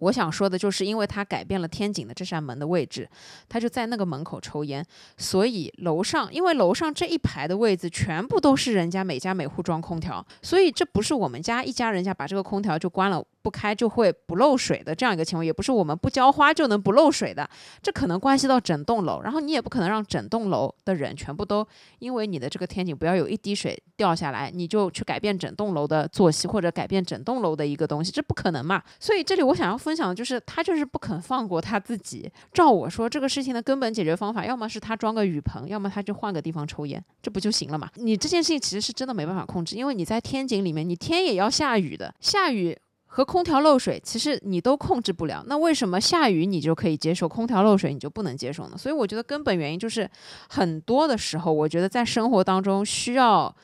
我想说的就是，因为他改变了天井的这扇门的位置，他就在那个门口抽烟，所以楼上，因为楼上这一排的位置全部都是人家每家每户装空调，所以这不是我们家一家人家把这个空调就关了不开就会不漏水的这样一个情况，也不是我们不浇花就能不漏水的，这可能关系到整栋楼，然后你也不可能让整栋楼的人全部都因为你的这个天井不要有一滴水掉下来，你就去改变整栋楼的作息或者改变整栋楼的一个东西，这不可能嘛？所以这里我想要。分享的就是他就是不肯放过他自己。照我说，这个事情的根本解决方法，要么是他装个雨棚，要么他就换个地方抽烟，这不就行了嘛？你这件事情其实是真的没办法控制，因为你在天井里面，你天也要下雨的，下雨和空调漏水，其实你都控制不了。那为什么下雨你就可以接受，空调漏水你就不能接受呢？所以我觉得根本原因就是，很多的时候，我觉得在生活当中需要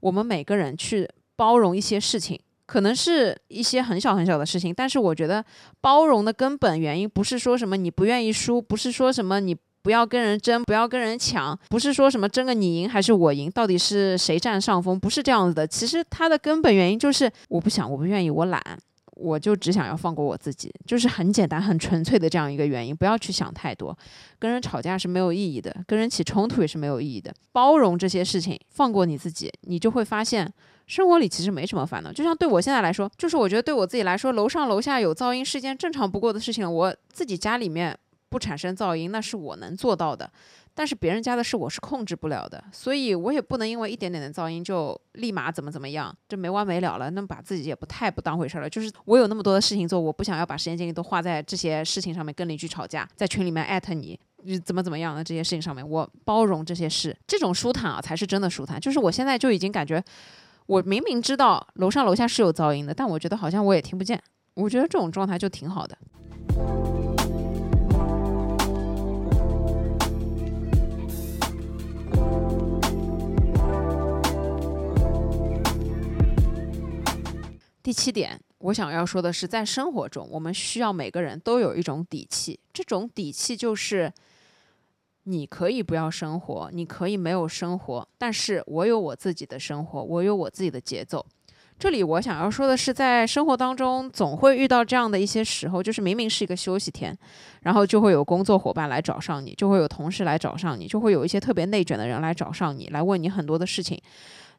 我们每个人去包容一些事情。可能是一些很小很小的事情，但是我觉得包容的根本原因不是说什么你不愿意输，不是说什么你不要跟人争，不要跟人抢，不是说什么争个你赢还是我赢，到底是谁占上风，不是这样子的。其实它的根本原因就是我不想，我不愿意，我懒，我就只想要放过我自己，就是很简单、很纯粹的这样一个原因。不要去想太多，跟人吵架是没有意义的，跟人起冲突也是没有意义的。包容这些事情，放过你自己，你就会发现。生活里其实没什么烦恼，就像对我现在来说，就是我觉得对我自己来说，楼上楼下有噪音是件正常不过的事情。我自己家里面不产生噪音，那是我能做到的，但是别人家的事我是控制不了的，所以我也不能因为一点点的噪音就立马怎么怎么样，这没完没了了。那把自己也不太不当回事了。就是我有那么多的事情做，我不想要把时间精力都花在这些事情上面，跟邻居吵架，在群里面艾特你。怎么怎么样的这些事情上面，我包容这些事，这种舒坦啊才是真的舒坦。就是我现在就已经感觉，我明明知道楼上楼下是有噪音的，但我觉得好像我也听不见。我觉得这种状态就挺好的。第七点，我想要说的是，在生活中，我们需要每个人都有一种底气。这种底气就是，你可以不要生活，你可以没有生活，但是我有我自己的生活，我有我自己的节奏。这里我想要说的是，在生活当中，总会遇到这样的一些时候，就是明明是一个休息天，然后就会有工作伙伴来找上你，就会有同事来找上你，就会有一些特别内卷的人来找上你，来问你很多的事情。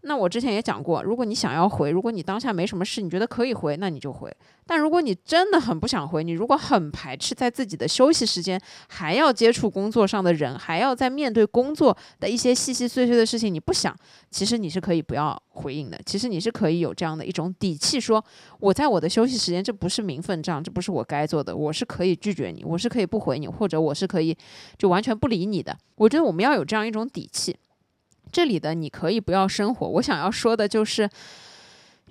那我之前也讲过，如果你想要回，如果你当下没什么事，你觉得可以回，那你就回。但如果你真的很不想回，你如果很排斥在自己的休息时间还要接触工作上的人，还要在面对工作的一些细细碎碎的事情，你不想，其实你是可以不要回应的。其实你是可以有这样的一种底气，说我在我的休息时间，这不是名分账，这不是我该做的，我是可以拒绝你，我是可以不回你，或者我是可以就完全不理你的。我觉得我们要有这样一种底气。这里的你可以不要生活。我想要说的就是，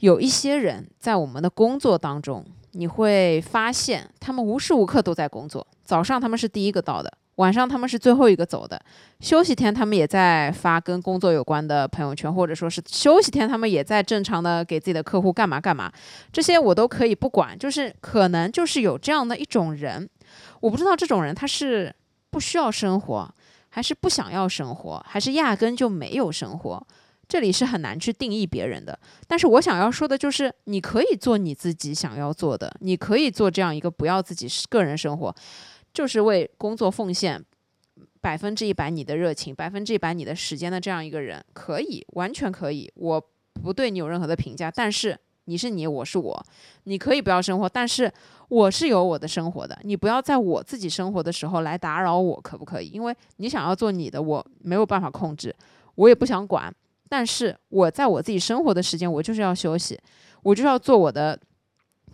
有一些人在我们的工作当中，你会发现他们无时无刻都在工作。早上他们是第一个到的，晚上他们是最后一个走的。休息天他们也在发跟工作有关的朋友圈，或者说是休息天他们也在正常的给自己的客户干嘛干嘛。这些我都可以不管，就是可能就是有这样的一种人，我不知道这种人他是不需要生活。还是不想要生活，还是压根就没有生活，这里是很难去定义别人的。但是我想要说的就是，你可以做你自己想要做的，你可以做这样一个不要自己个人生活，就是为工作奉献百分之一百你的热情，百分之一百你的时间的这样一个人，可以，完全可以。我不对你有任何的评价，但是。你是你，我是我，你可以不要生活，但是我是有我的生活的。你不要在我自己生活的时候来打扰我，可不可以？因为你想要做你的，我没有办法控制，我也不想管。但是我在我自己生活的时间，我就是要休息，我就要做我的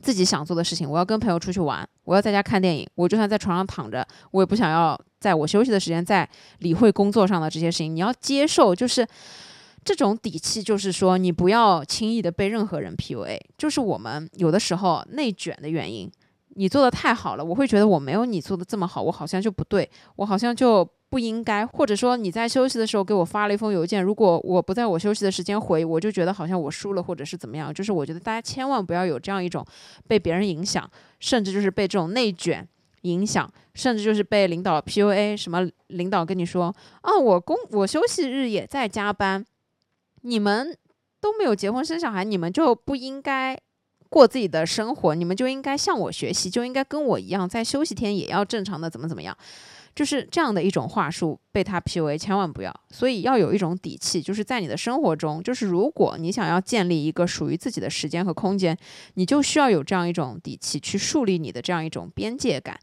自己想做的事情。我要跟朋友出去玩，我要在家看电影。我就算在床上躺着，我也不想要在我休息的时间再理会工作上的这些事情。你要接受，就是。这种底气就是说，你不要轻易的被任何人 PUA。就是我们有的时候内卷的原因，你做的太好了，我会觉得我没有你做的这么好，我好像就不对，我好像就不应该。或者说你在休息的时候给我发了一封邮件，如果我不在我休息的时间回，我就觉得好像我输了，或者是怎么样。就是我觉得大家千万不要有这样一种被别人影响，甚至就是被这种内卷影响，甚至就是被领导 PUA。什么领导跟你说啊，我工我休息日也在加班。你们都没有结婚生小孩，你们就不应该过自己的生活，你们就应该向我学习，就应该跟我一样，在休息天也要正常的怎么怎么样，就是这样的一种话术被他 PUA，千万不要。所以要有一种底气，就是在你的生活中，就是如果你想要建立一个属于自己的时间和空间，你就需要有这样一种底气去树立你的这样一种边界感，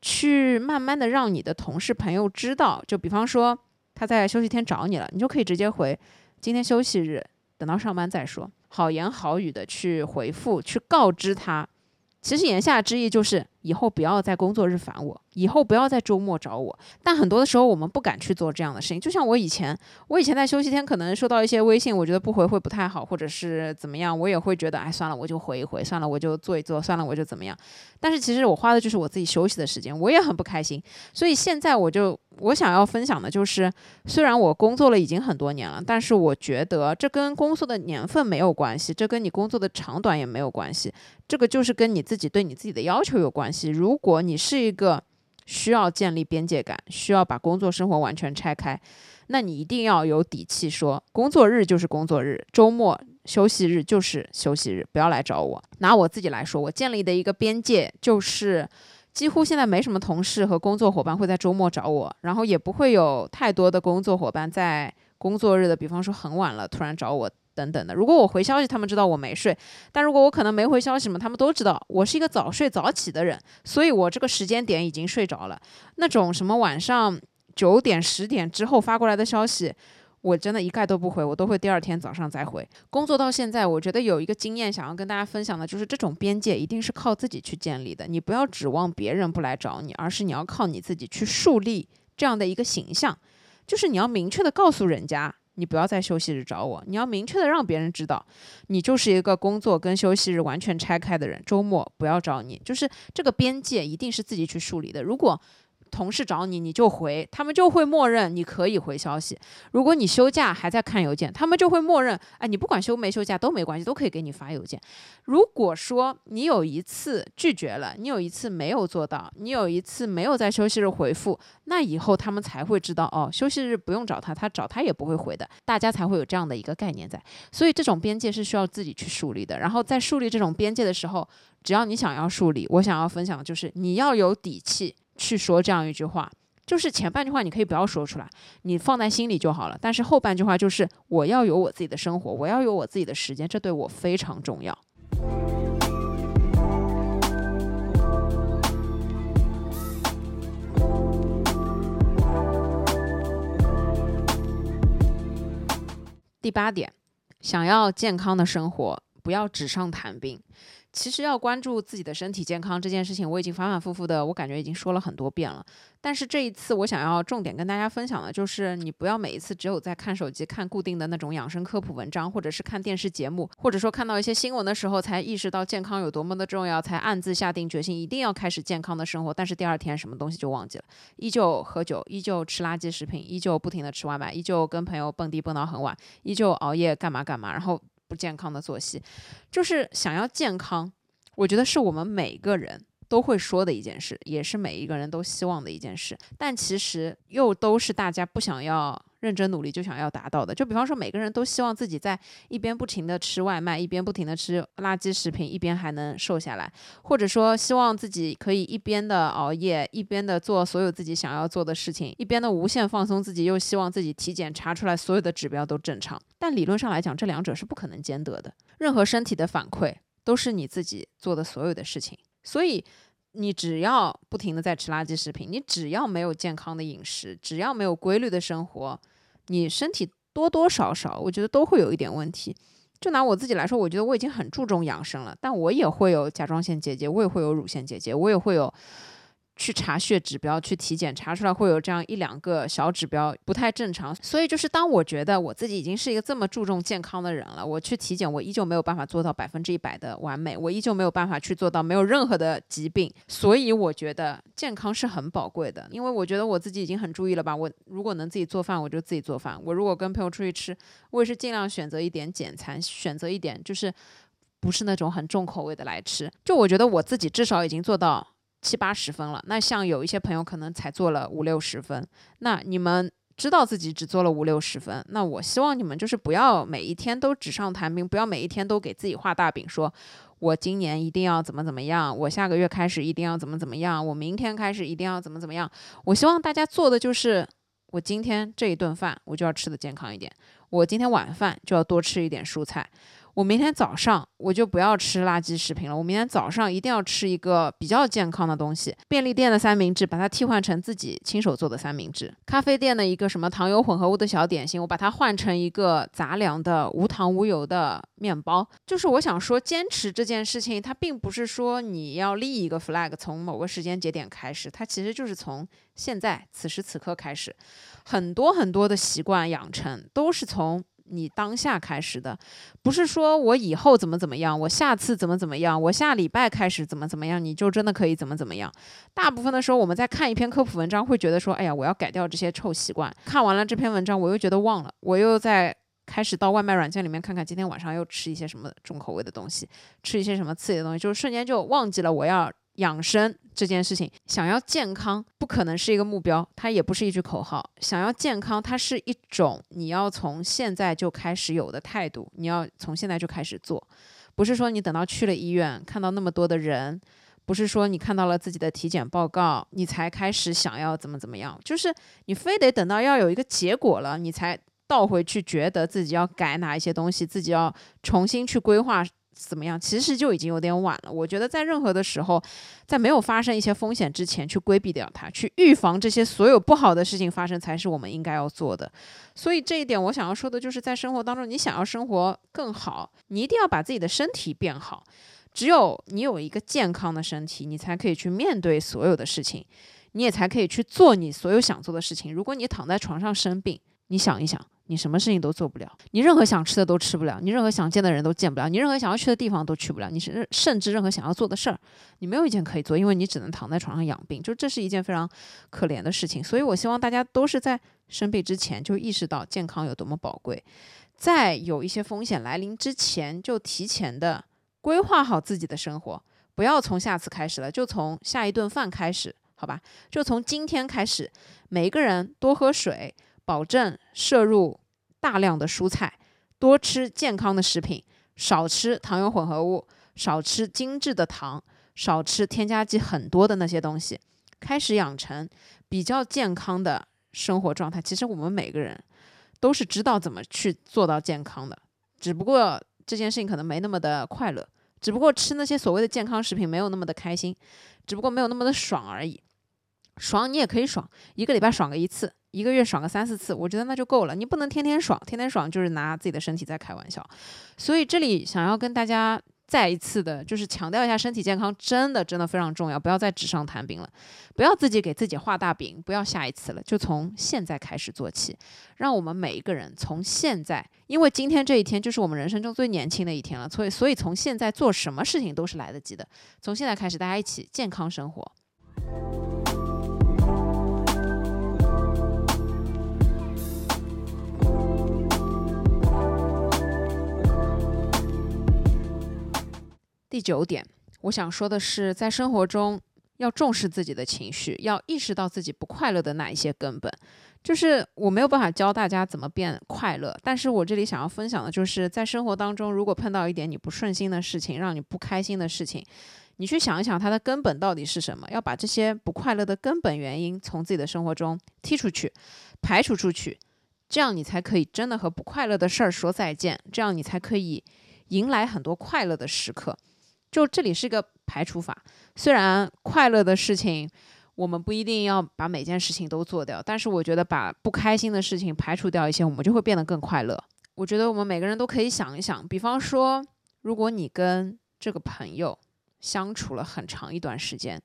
去慢慢的让你的同事朋友知道，就比方说他在休息天找你了，你就可以直接回。今天休息日，等到上班再说。好言好语的去回复，去告知他。其实言下之意就是，以后不要在工作日烦我。以后不要在周末找我，但很多的时候我们不敢去做这样的事情。就像我以前，我以前在休息天可能收到一些微信，我觉得不回会不太好，或者是怎么样，我也会觉得，哎，算了，我就回一回，算了，我就做一做，算了，我就怎么样。但是其实我花的就是我自己休息的时间，我也很不开心。所以现在我就我想要分享的就是，虽然我工作了已经很多年了，但是我觉得这跟工作的年份没有关系，这跟你工作的长短也没有关系，这个就是跟你自己对你自己的要求有关系。如果你是一个需要建立边界感，需要把工作生活完全拆开，那你一定要有底气，说工作日就是工作日，周末休息日就是休息日，不要来找我。拿我自己来说，我建立的一个边界就是，几乎现在没什么同事和工作伙伴会在周末找我，然后也不会有太多的工作伙伴在工作日的，比方说很晚了突然找我。等等的，如果我回消息，他们知道我没睡；但如果我可能没回消息嘛，他们都知道我是一个早睡早起的人，所以我这个时间点已经睡着了。那种什么晚上九点、十点之后发过来的消息，我真的一概都不回，我都会第二天早上再回。工作到现在，我觉得有一个经验想要跟大家分享的，就是这种边界一定是靠自己去建立的。你不要指望别人不来找你，而是你要靠你自己去树立这样的一个形象，就是你要明确的告诉人家。你不要在休息日找我，你要明确的让别人知道，你就是一个工作跟休息日完全拆开的人。周末不要找你，就是这个边界一定是自己去树立的。如果同事找你，你就回，他们就会默认你可以回消息。如果你休假还在看邮件，他们就会默认，哎，你不管休没休假都没关系，都可以给你发邮件。如果说你有一次拒绝了，你有一次没有做到，你有一次没有在休息日回复，那以后他们才会知道，哦，休息日不用找他，他找他也不会回的，大家才会有这样的一个概念在。所以这种边界是需要自己去树立的。然后在树立这种边界的时候，只要你想要树立，我想要分享的就是你要有底气。去说这样一句话，就是前半句话你可以不要说出来，你放在心里就好了。但是后半句话就是我要有我自己的生活，我要有我自己的时间，这对我非常重要。第八点，想要健康的生活，不要纸上谈兵。其实要关注自己的身体健康这件事情，我已经反反复复的，我感觉已经说了很多遍了。但是这一次，我想要重点跟大家分享的就是，你不要每一次只有在看手机、看固定的那种养生科普文章，或者是看电视节目，或者说看到一些新闻的时候，才意识到健康有多么的重要，才暗自下定决心一定要开始健康的生活。但是第二天什么东西就忘记了，依旧喝酒，依旧吃垃圾食品，依旧不停的吃外卖，依旧跟朋友蹦迪蹦到很晚，依旧熬夜干嘛干嘛，然后。不健康的作息，就是想要健康。我觉得是我们每个人都会说的一件事，也是每一个人都希望的一件事。但其实又都是大家不想要。认真努力就想要达到的，就比方说每个人都希望自己在一边不停的吃外卖，一边不停的吃垃圾食品，一边还能瘦下来，或者说希望自己可以一边的熬夜，一边的做所有自己想要做的事情，一边的无限放松自己，又希望自己体检查出来所有的指标都正常。但理论上来讲，这两者是不可能兼得的。任何身体的反馈都是你自己做的所有的事情，所以。你只要不停的在吃垃圾食品，你只要没有健康的饮食，只要没有规律的生活，你身体多多少少，我觉得都会有一点问题。就拿我自己来说，我觉得我已经很注重养生了，但我也会有甲状腺结节，我也会有乳腺结节，我也会有。去查血指标，去体检，查出来会有这样一两个小指标不太正常，所以就是当我觉得我自己已经是一个这么注重健康的人了，我去体检，我依旧没有办法做到百分之一百的完美，我依旧没有办法去做到没有任何的疾病，所以我觉得健康是很宝贵的，因为我觉得我自己已经很注意了吧，我如果能自己做饭，我就自己做饭，我如果跟朋友出去吃，我也是尽量选择一点简餐，选择一点就是不是那种很重口味的来吃，就我觉得我自己至少已经做到。七八十分了，那像有一些朋友可能才做了五六十分，那你们知道自己只做了五六十分，那我希望你们就是不要每一天都纸上谈兵，不要每一天都给自己画大饼，说我今年一定要怎么怎么样，我下个月开始一定要怎么怎么样，我明天开始一定要怎么怎么样。我希望大家做的就是，我今天这一顿饭我就要吃的健康一点，我今天晚饭就要多吃一点蔬菜。我明天早上我就不要吃垃圾食品了。我明天早上一定要吃一个比较健康的东西。便利店的三明治，把它替换成自己亲手做的三明治。咖啡店的一个什么糖油混合物的小点心，我把它换成一个杂粮的无糖无油的面包。就是我想说，坚持这件事情，它并不是说你要立一个 flag，从某个时间节点开始，它其实就是从现在此时此刻开始。很多很多的习惯养成都是从。你当下开始的，不是说我以后怎么怎么样，我下次怎么怎么样，我下礼拜开始怎么怎么样，你就真的可以怎么怎么样。大部分的时候，我们在看一篇科普文章，会觉得说，哎呀，我要改掉这些臭习惯。看完了这篇文章，我又觉得忘了，我又在开始到外卖软件里面看看，今天晚上又吃一些什么重口味的东西，吃一些什么刺激的东西，就瞬间就忘记了我要。养生这件事情，想要健康不可能是一个目标，它也不是一句口号。想要健康，它是一种你要从现在就开始有的态度，你要从现在就开始做，不是说你等到去了医院看到那么多的人，不是说你看到了自己的体检报告，你才开始想要怎么怎么样，就是你非得等到要有一个结果了，你才倒回去觉得自己要改哪一些东西，自己要重新去规划。怎么样？其实就已经有点晚了。我觉得在任何的时候，在没有发生一些风险之前，去规避掉它，去预防这些所有不好的事情发生，才是我们应该要做的。所以这一点，我想要说的就是，在生活当中，你想要生活更好，你一定要把自己的身体变好。只有你有一个健康的身体，你才可以去面对所有的事情。你也才可以去做你所有想做的事情。如果你躺在床上生病，你想一想，你什么事情都做不了，你任何想吃的都吃不了，你任何想见的人都见不了，你任何想要去的地方都去不了，你是甚至任何想要做的事儿，你没有一件可以做，因为你只能躺在床上养病，就这是一件非常可怜的事情。所以我希望大家都是在生病之前就意识到健康有多么宝贵，在有一些风险来临之前就提前的规划好自己的生活，不要从下次开始了，就从下一顿饭开始，好吧？就从今天开始，每一个人多喝水。保证摄入大量的蔬菜，多吃健康的食品，少吃糖油混合物，少吃精致的糖，少吃添加剂很多的那些东西，开始养成比较健康的生活状态。其实我们每个人都是知道怎么去做到健康的，只不过这件事情可能没那么的快乐，只不过吃那些所谓的健康食品没有那么的开心，只不过没有那么的爽而已。爽你也可以爽，一个礼拜爽个一次。一个月爽个三四次，我觉得那就够了。你不能天天爽，天天爽就是拿自己的身体在开玩笑。所以这里想要跟大家再一次的，就是强调一下，身体健康真的真的非常重要，不要再纸上谈兵了，不要自己给自己画大饼，不要下一次了，就从现在开始做起。让我们每一个人从现在，因为今天这一天就是我们人生中最年轻的一天了，所以所以从现在做什么事情都是来得及的。从现在开始，大家一起健康生活。第九点，我想说的是，在生活中要重视自己的情绪，要意识到自己不快乐的那一些根本。就是我没有办法教大家怎么变快乐，但是我这里想要分享的就是，在生活当中，如果碰到一点你不顺心的事情，让你不开心的事情，你去想一想它的根本到底是什么，要把这些不快乐的根本原因从自己的生活中踢出去、排除出去，这样你才可以真的和不快乐的事儿说再见，这样你才可以迎来很多快乐的时刻。就这里是个排除法，虽然快乐的事情，我们不一定要把每件事情都做掉，但是我觉得把不开心的事情排除掉一些，我们就会变得更快乐。我觉得我们每个人都可以想一想，比方说，如果你跟这个朋友相处了很长一段时间，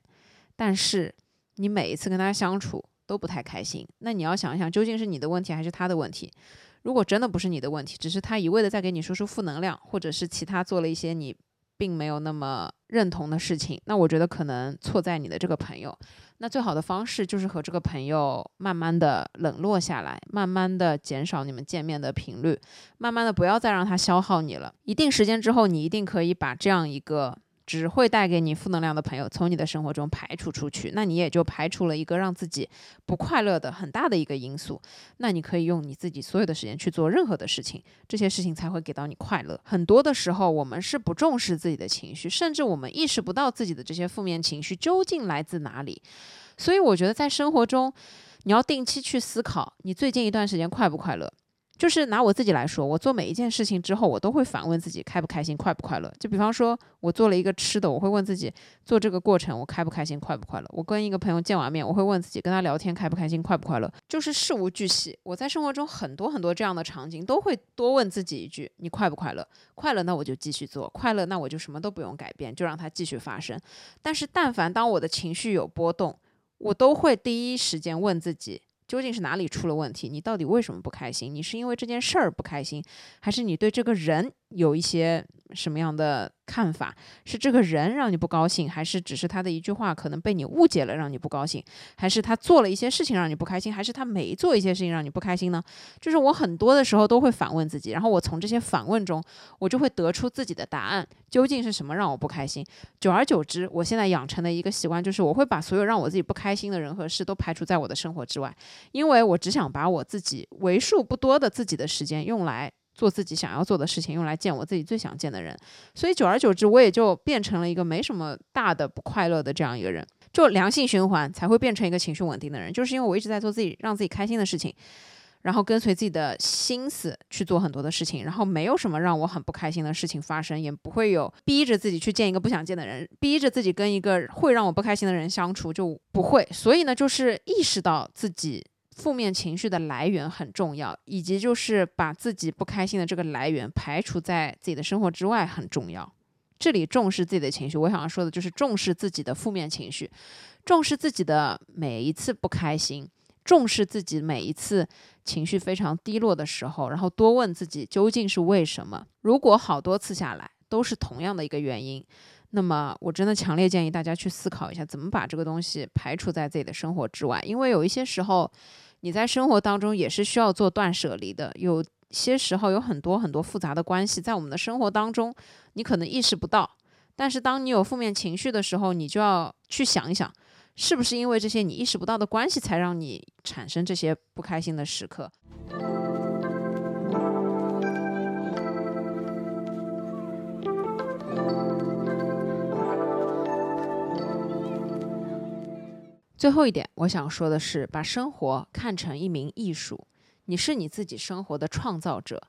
但是你每一次跟他相处都不太开心，那你要想一想，究竟是你的问题还是他的问题？如果真的不是你的问题，只是他一味的在给你输出负能量，或者是其他做了一些你。并没有那么认同的事情，那我觉得可能错在你的这个朋友。那最好的方式就是和这个朋友慢慢的冷落下来，慢慢的减少你们见面的频率，慢慢的不要再让他消耗你了。一定时间之后，你一定可以把这样一个。只会带给你负能量的朋友从你的生活中排除出去，那你也就排除了一个让自己不快乐的很大的一个因素。那你可以用你自己所有的时间去做任何的事情，这些事情才会给到你快乐。很多的时候，我们是不重视自己的情绪，甚至我们意识不到自己的这些负面情绪究竟来自哪里。所以，我觉得在生活中，你要定期去思考，你最近一段时间快不快乐。就是拿我自己来说，我做每一件事情之后，我都会反问自己开不开心、快不快乐。就比方说，我做了一个吃的，我会问自己做这个过程我开不开心、快不快乐。我跟一个朋友见完面，我会问自己跟他聊天开不开心、快不快乐。就是事无巨细，我在生活中很多很多这样的场景，都会多问自己一句：你快不快乐？快乐，那我就继续做；快乐，那我就什么都不用改变，就让它继续发生。但是，但凡当我的情绪有波动，我都会第一时间问自己。究竟是哪里出了问题？你到底为什么不开心？你是因为这件事儿不开心，还是你对这个人有一些什么样的看法？是这个人让你不高兴，还是只是他的一句话可能被你误解了让你不高兴？还是他做了一些事情让你不开心？还是他没做一些事情让你不开心呢？就是我很多的时候都会反问自己，然后我从这些反问中，我就会得出自己的答案。究竟是什么让我不开心？久而久之，我现在养成的一个习惯就是，我会把所有让我自己不开心的人和事都排除在我的生活之外。因为我只想把我自己为数不多的自己的时间用来做自己想要做的事情，用来见我自己最想见的人，所以久而久之，我也就变成了一个没什么大的不快乐的这样一个人，就良性循环才会变成一个情绪稳定的人，就是因为我一直在做自己让自己开心的事情，然后跟随自己的心思去做很多的事情，然后没有什么让我很不开心的事情发生，也不会有逼着自己去见一个不想见的人，逼着自己跟一个会让我不开心的人相处，就不会。所以呢，就是意识到自己。负面情绪的来源很重要，以及就是把自己不开心的这个来源排除在自己的生活之外很重要。这里重视自己的情绪，我想要说的就是重视自己的负面情绪，重视自己的每一次不开心，重视自己每一次情绪非常低落的时候，然后多问自己究竟是为什么。如果好多次下来都是同样的一个原因，那么我真的强烈建议大家去思考一下，怎么把这个东西排除在自己的生活之外，因为有一些时候你在生活当中也是需要做断舍离的，有。些时候有很多很多复杂的关系在我们的生活当中，你可能意识不到。但是当你有负面情绪的时候，你就要去想一想，是不是因为这些你意识不到的关系，才让你产生这些不开心的时刻。最后一点，我想说的是，把生活看成一名艺术。你是你自己生活的创造者，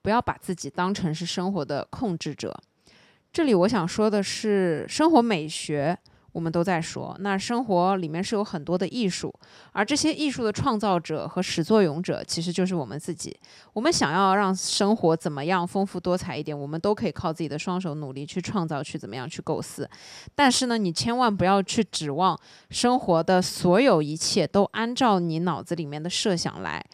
不要把自己当成是生活的控制者。这里我想说的是，生活美学我们都在说，那生活里面是有很多的艺术，而这些艺术的创造者和始作俑者其实就是我们自己。我们想要让生活怎么样丰富多彩一点，我们都可以靠自己的双手努力去创造，去怎么样去构思。但是呢，你千万不要去指望生活的所有一切都按照你脑子里面的设想来。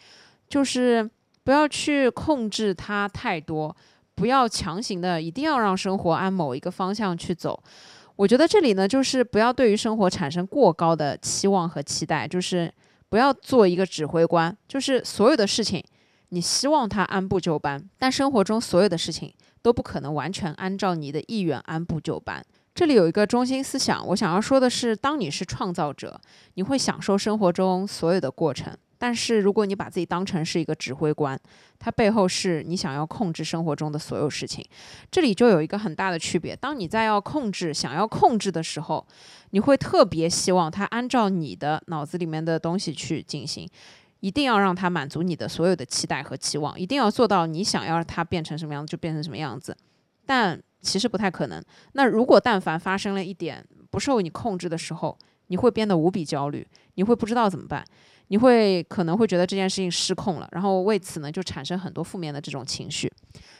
就是不要去控制它太多，不要强行的一定要让生活按某一个方向去走。我觉得这里呢，就是不要对于生活产生过高的期望和期待，就是不要做一个指挥官，就是所有的事情你希望它按部就班，但生活中所有的事情都不可能完全按照你的意愿按部就班。这里有一个中心思想，我想要说的是，当你是创造者，你会享受生活中所有的过程。但是，如果你把自己当成是一个指挥官，它背后是你想要控制生活中的所有事情，这里就有一个很大的区别。当你在要控制、想要控制的时候，你会特别希望它按照你的脑子里面的东西去进行，一定要让它满足你的所有的期待和期望，一定要做到你想要它变成什么样子就变成什么样子。但其实不太可能。那如果但凡发生了一点不受你控制的时候，你会变得无比焦虑，你会不知道怎么办。你会可能会觉得这件事情失控了，然后为此呢就产生很多负面的这种情绪。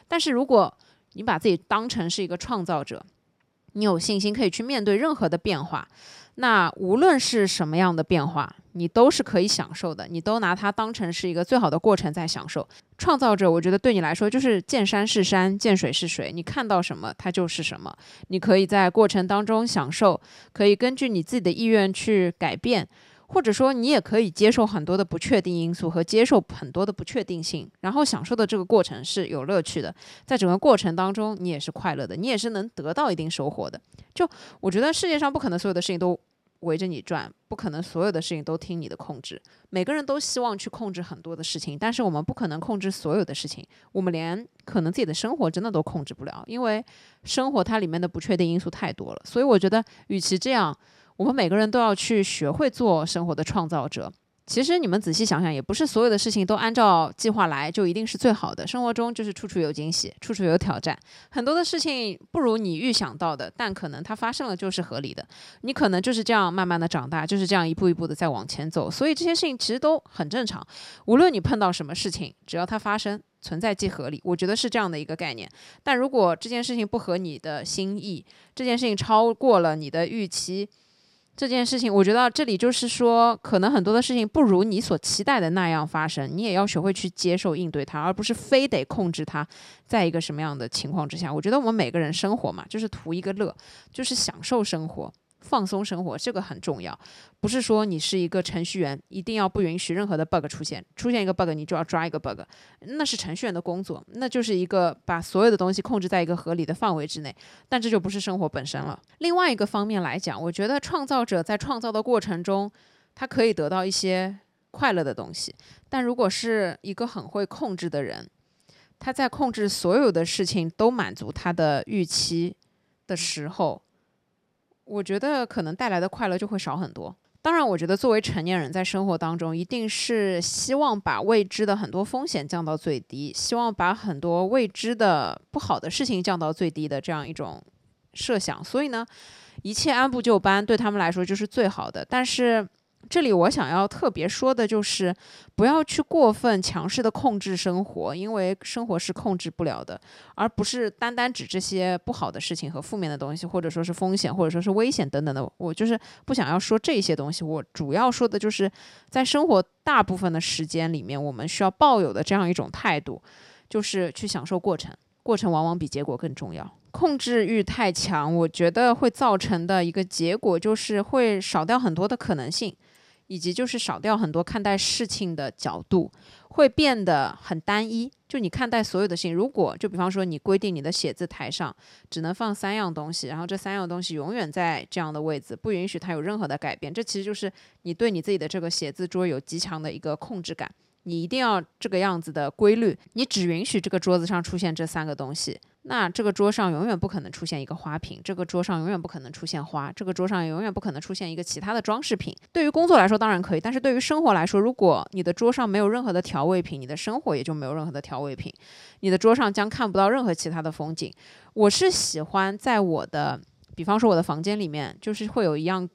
但是如果你把自己当成是一个创造者，你有信心可以去面对任何的变化，那无论是什么样的变化，你都是可以享受的，你都拿它当成是一个最好的过程在享受。创造者，我觉得对你来说就是见山是山，见水是水，你看到什么它就是什么，你可以在过程当中享受，可以根据你自己的意愿去改变。或者说，你也可以接受很多的不确定因素和接受很多的不确定性，然后享受的这个过程是有乐趣的，在整个过程当中，你也是快乐的，你也是能得到一定收获的。就我觉得世界上不可能所有的事情都围着你转，不可能所有的事情都听你的控制。每个人都希望去控制很多的事情，但是我们不可能控制所有的事情，我们连可能自己的生活真的都控制不了，因为生活它里面的不确定因素太多了。所以我觉得，与其这样。我们每个人都要去学会做生活的创造者。其实你们仔细想想，也不是所有的事情都按照计划来就一定是最好的。生活中就是处处有惊喜，处处有挑战。很多的事情不如你预想到的，但可能它发生了就是合理的。你可能就是这样慢慢的长大，就是这样一步一步的在往前走。所以这些事情其实都很正常。无论你碰到什么事情，只要它发生，存在即合理。我觉得是这样的一个概念。但如果这件事情不合你的心意，这件事情超过了你的预期，这件事情，我觉得这里就是说，可能很多的事情不如你所期待的那样发生，你也要学会去接受应对它，而不是非得控制它，在一个什么样的情况之下。我觉得我们每个人生活嘛，就是图一个乐，就是享受生活。放松生活，这个很重要。不是说你是一个程序员，一定要不允许任何的 bug 出现。出现一个 bug，你就要抓一个 bug，那是程序员的工作，那就是一个把所有的东西控制在一个合理的范围之内。但这就不是生活本身了。另外一个方面来讲，我觉得创造者在创造的过程中，他可以得到一些快乐的东西。但如果是一个很会控制的人，他在控制所有的事情都满足他的预期的时候。我觉得可能带来的快乐就会少很多。当然，我觉得作为成年人，在生活当中，一定是希望把未知的很多风险降到最低，希望把很多未知的不好的事情降到最低的这样一种设想。所以呢，一切按部就班对他们来说就是最好的。但是这里我想要特别说的就是，不要去过分强势的控制生活，因为生活是控制不了的，而不是单单指这些不好的事情和负面的东西，或者说是风险，或者说是危险等等的。我就是不想要说这些东西，我主要说的就是在生活大部分的时间里面，我们需要抱有的这样一种态度，就是去享受过程，过程往往比结果更重要。控制欲太强，我觉得会造成的一个结果就是会少掉很多的可能性。以及就是少掉很多看待事情的角度，会变得很单一。就你看待所有的事情，如果就比方说你规定你的写字台上只能放三样东西，然后这三样东西永远在这样的位置，不允许它有任何的改变，这其实就是你对你自己的这个写字桌有极强的一个控制感。你一定要这个样子的规律，你只允许这个桌子上出现这三个东西，那这个桌上永远不可能出现一个花瓶，这个桌上永远不可能出现花，这个桌上永远不可能出现一个其他的装饰品。对于工作来说当然可以，但是对于生活来说，如果你的桌上没有任何的调味品，你的生活也就没有任何的调味品，你的桌上将看不到任何其他的风景。我是喜欢在我的，比方说我的房间里面，就是会有一样。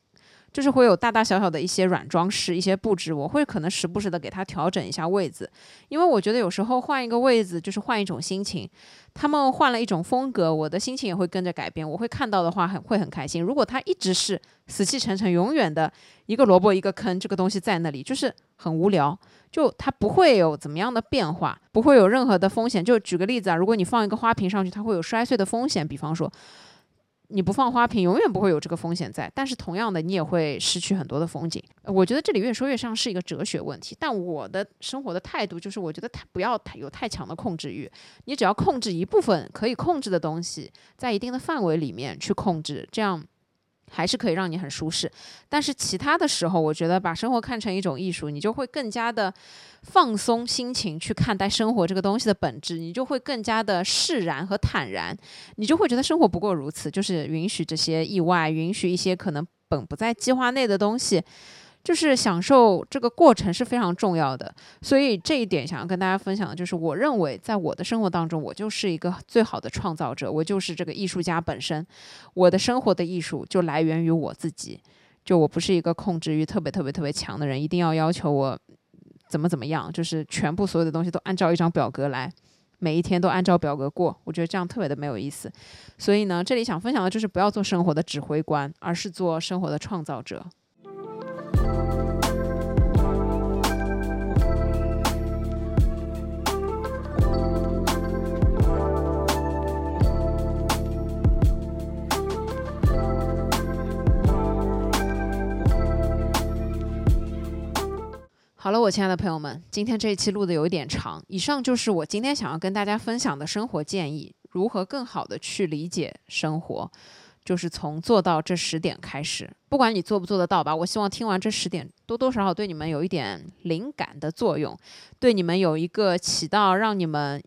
就是会有大大小小的一些软装饰、一些布置，我会可能时不时的给它调整一下位置，因为我觉得有时候换一个位置就是换一种心情。他们换了一种风格，我的心情也会跟着改变。我会看到的话很会很开心。如果它一直是死气沉沉、永远的一个萝卜一个坑，这个东西在那里就是很无聊，就它不会有怎么样的变化，不会有任何的风险。就举个例子啊，如果你放一个花瓶上去，它会有摔碎的风险，比方说。你不放花瓶，永远不会有这个风险在。但是同样的，你也会失去很多的风景。我觉得这里越说越像是一个哲学问题。但我的生活的态度就是，我觉得太不要太有太强的控制欲。你只要控制一部分可以控制的东西，在一定的范围里面去控制，这样。还是可以让你很舒适，但是其他的时候，我觉得把生活看成一种艺术，你就会更加的放松心情去看待生活这个东西的本质，你就会更加的释然和坦然，你就会觉得生活不过如此，就是允许这些意外，允许一些可能本不在计划内的东西。就是享受这个过程是非常重要的，所以这一点想要跟大家分享的就是，我认为在我的生活当中，我就是一个最好的创造者，我就是这个艺术家本身。我的生活的艺术就来源于我自己，就我不是一个控制欲特别特别特别强的人，一定要要求我怎么怎么样，就是全部所有的东西都按照一张表格来，每一天都按照表格过，我觉得这样特别的没有意思。所以呢，这里想分享的就是不要做生活的指挥官，而是做生活的创造者。好了，我亲爱的朋友们，今天这一期录的有一点长。以上就是我今天想要跟大家分享的生活建议，如何更好的去理解生活，就是从做到这十点开始。不管你做不做得到吧，我希望听完这十点，多多少少对你们有一点灵感的作用，对你们有一个起到让你们。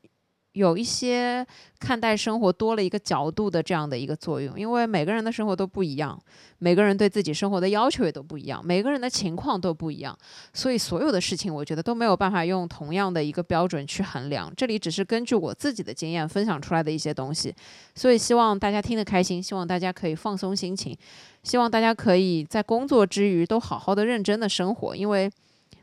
有一些看待生活多了一个角度的这样的一个作用，因为每个人的生活都不一样，每个人对自己生活的要求也都不一样，每个人的情况都不一样，所以所有的事情我觉得都没有办法用同样的一个标准去衡量。这里只是根据我自己的经验分享出来的一些东西，所以希望大家听得开心，希望大家可以放松心情，希望大家可以在工作之余都好好的认真的生活，因为。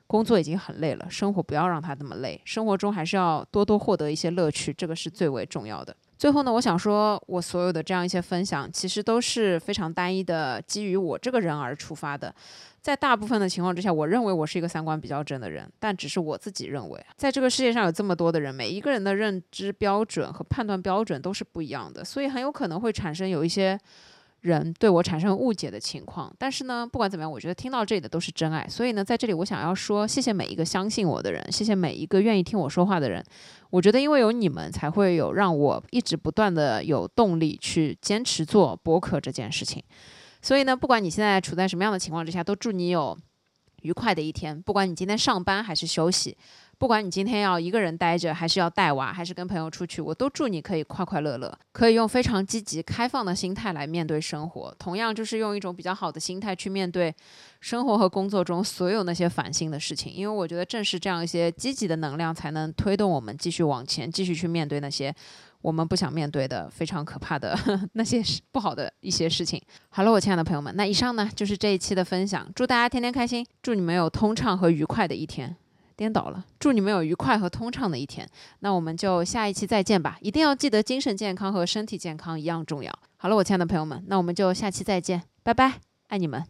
工作已经很累了，生活不要让它那么累。生活中还是要多多获得一些乐趣，这个是最为重要的。最后呢，我想说，我所有的这样一些分享，其实都是非常单一的，基于我这个人而出发的。在大部分的情况之下，我认为我是一个三观比较正的人，但只是我自己认为。在这个世界上有这么多的人，每一个人的认知标准和判断标准都是不一样的，所以很有可能会产生有一些。人对我产生误解的情况，但是呢，不管怎么样，我觉得听到这里的都是真爱。所以呢，在这里我想要说，谢谢每一个相信我的人，谢谢每一个愿意听我说话的人。我觉得因为有你们，才会有让我一直不断的有动力去坚持做播客这件事情。所以呢，不管你现在处在什么样的情况之下，都祝你有愉快的一天。不管你今天上班还是休息。不管你今天要一个人待着，还是要带娃，还是跟朋友出去，我都祝你可以快快乐乐，可以用非常积极、开放的心态来面对生活。同样，就是用一种比较好的心态去面对生活和工作中所有那些烦心的事情。因为我觉得，正是这样一些积极的能量，才能推动我们继续往前，继续去面对那些我们不想面对的非常可怕的 那些不好的一些事情。好了，我亲爱的朋友们，那以上呢就是这一期的分享。祝大家天天开心，祝你们有通畅和愉快的一天。颠倒了，祝你们有愉快和通畅的一天。那我们就下一期再见吧，一定要记得精神健康和身体健康一样重要。好了，我亲爱的朋友们，那我们就下期再见，拜拜，爱你们。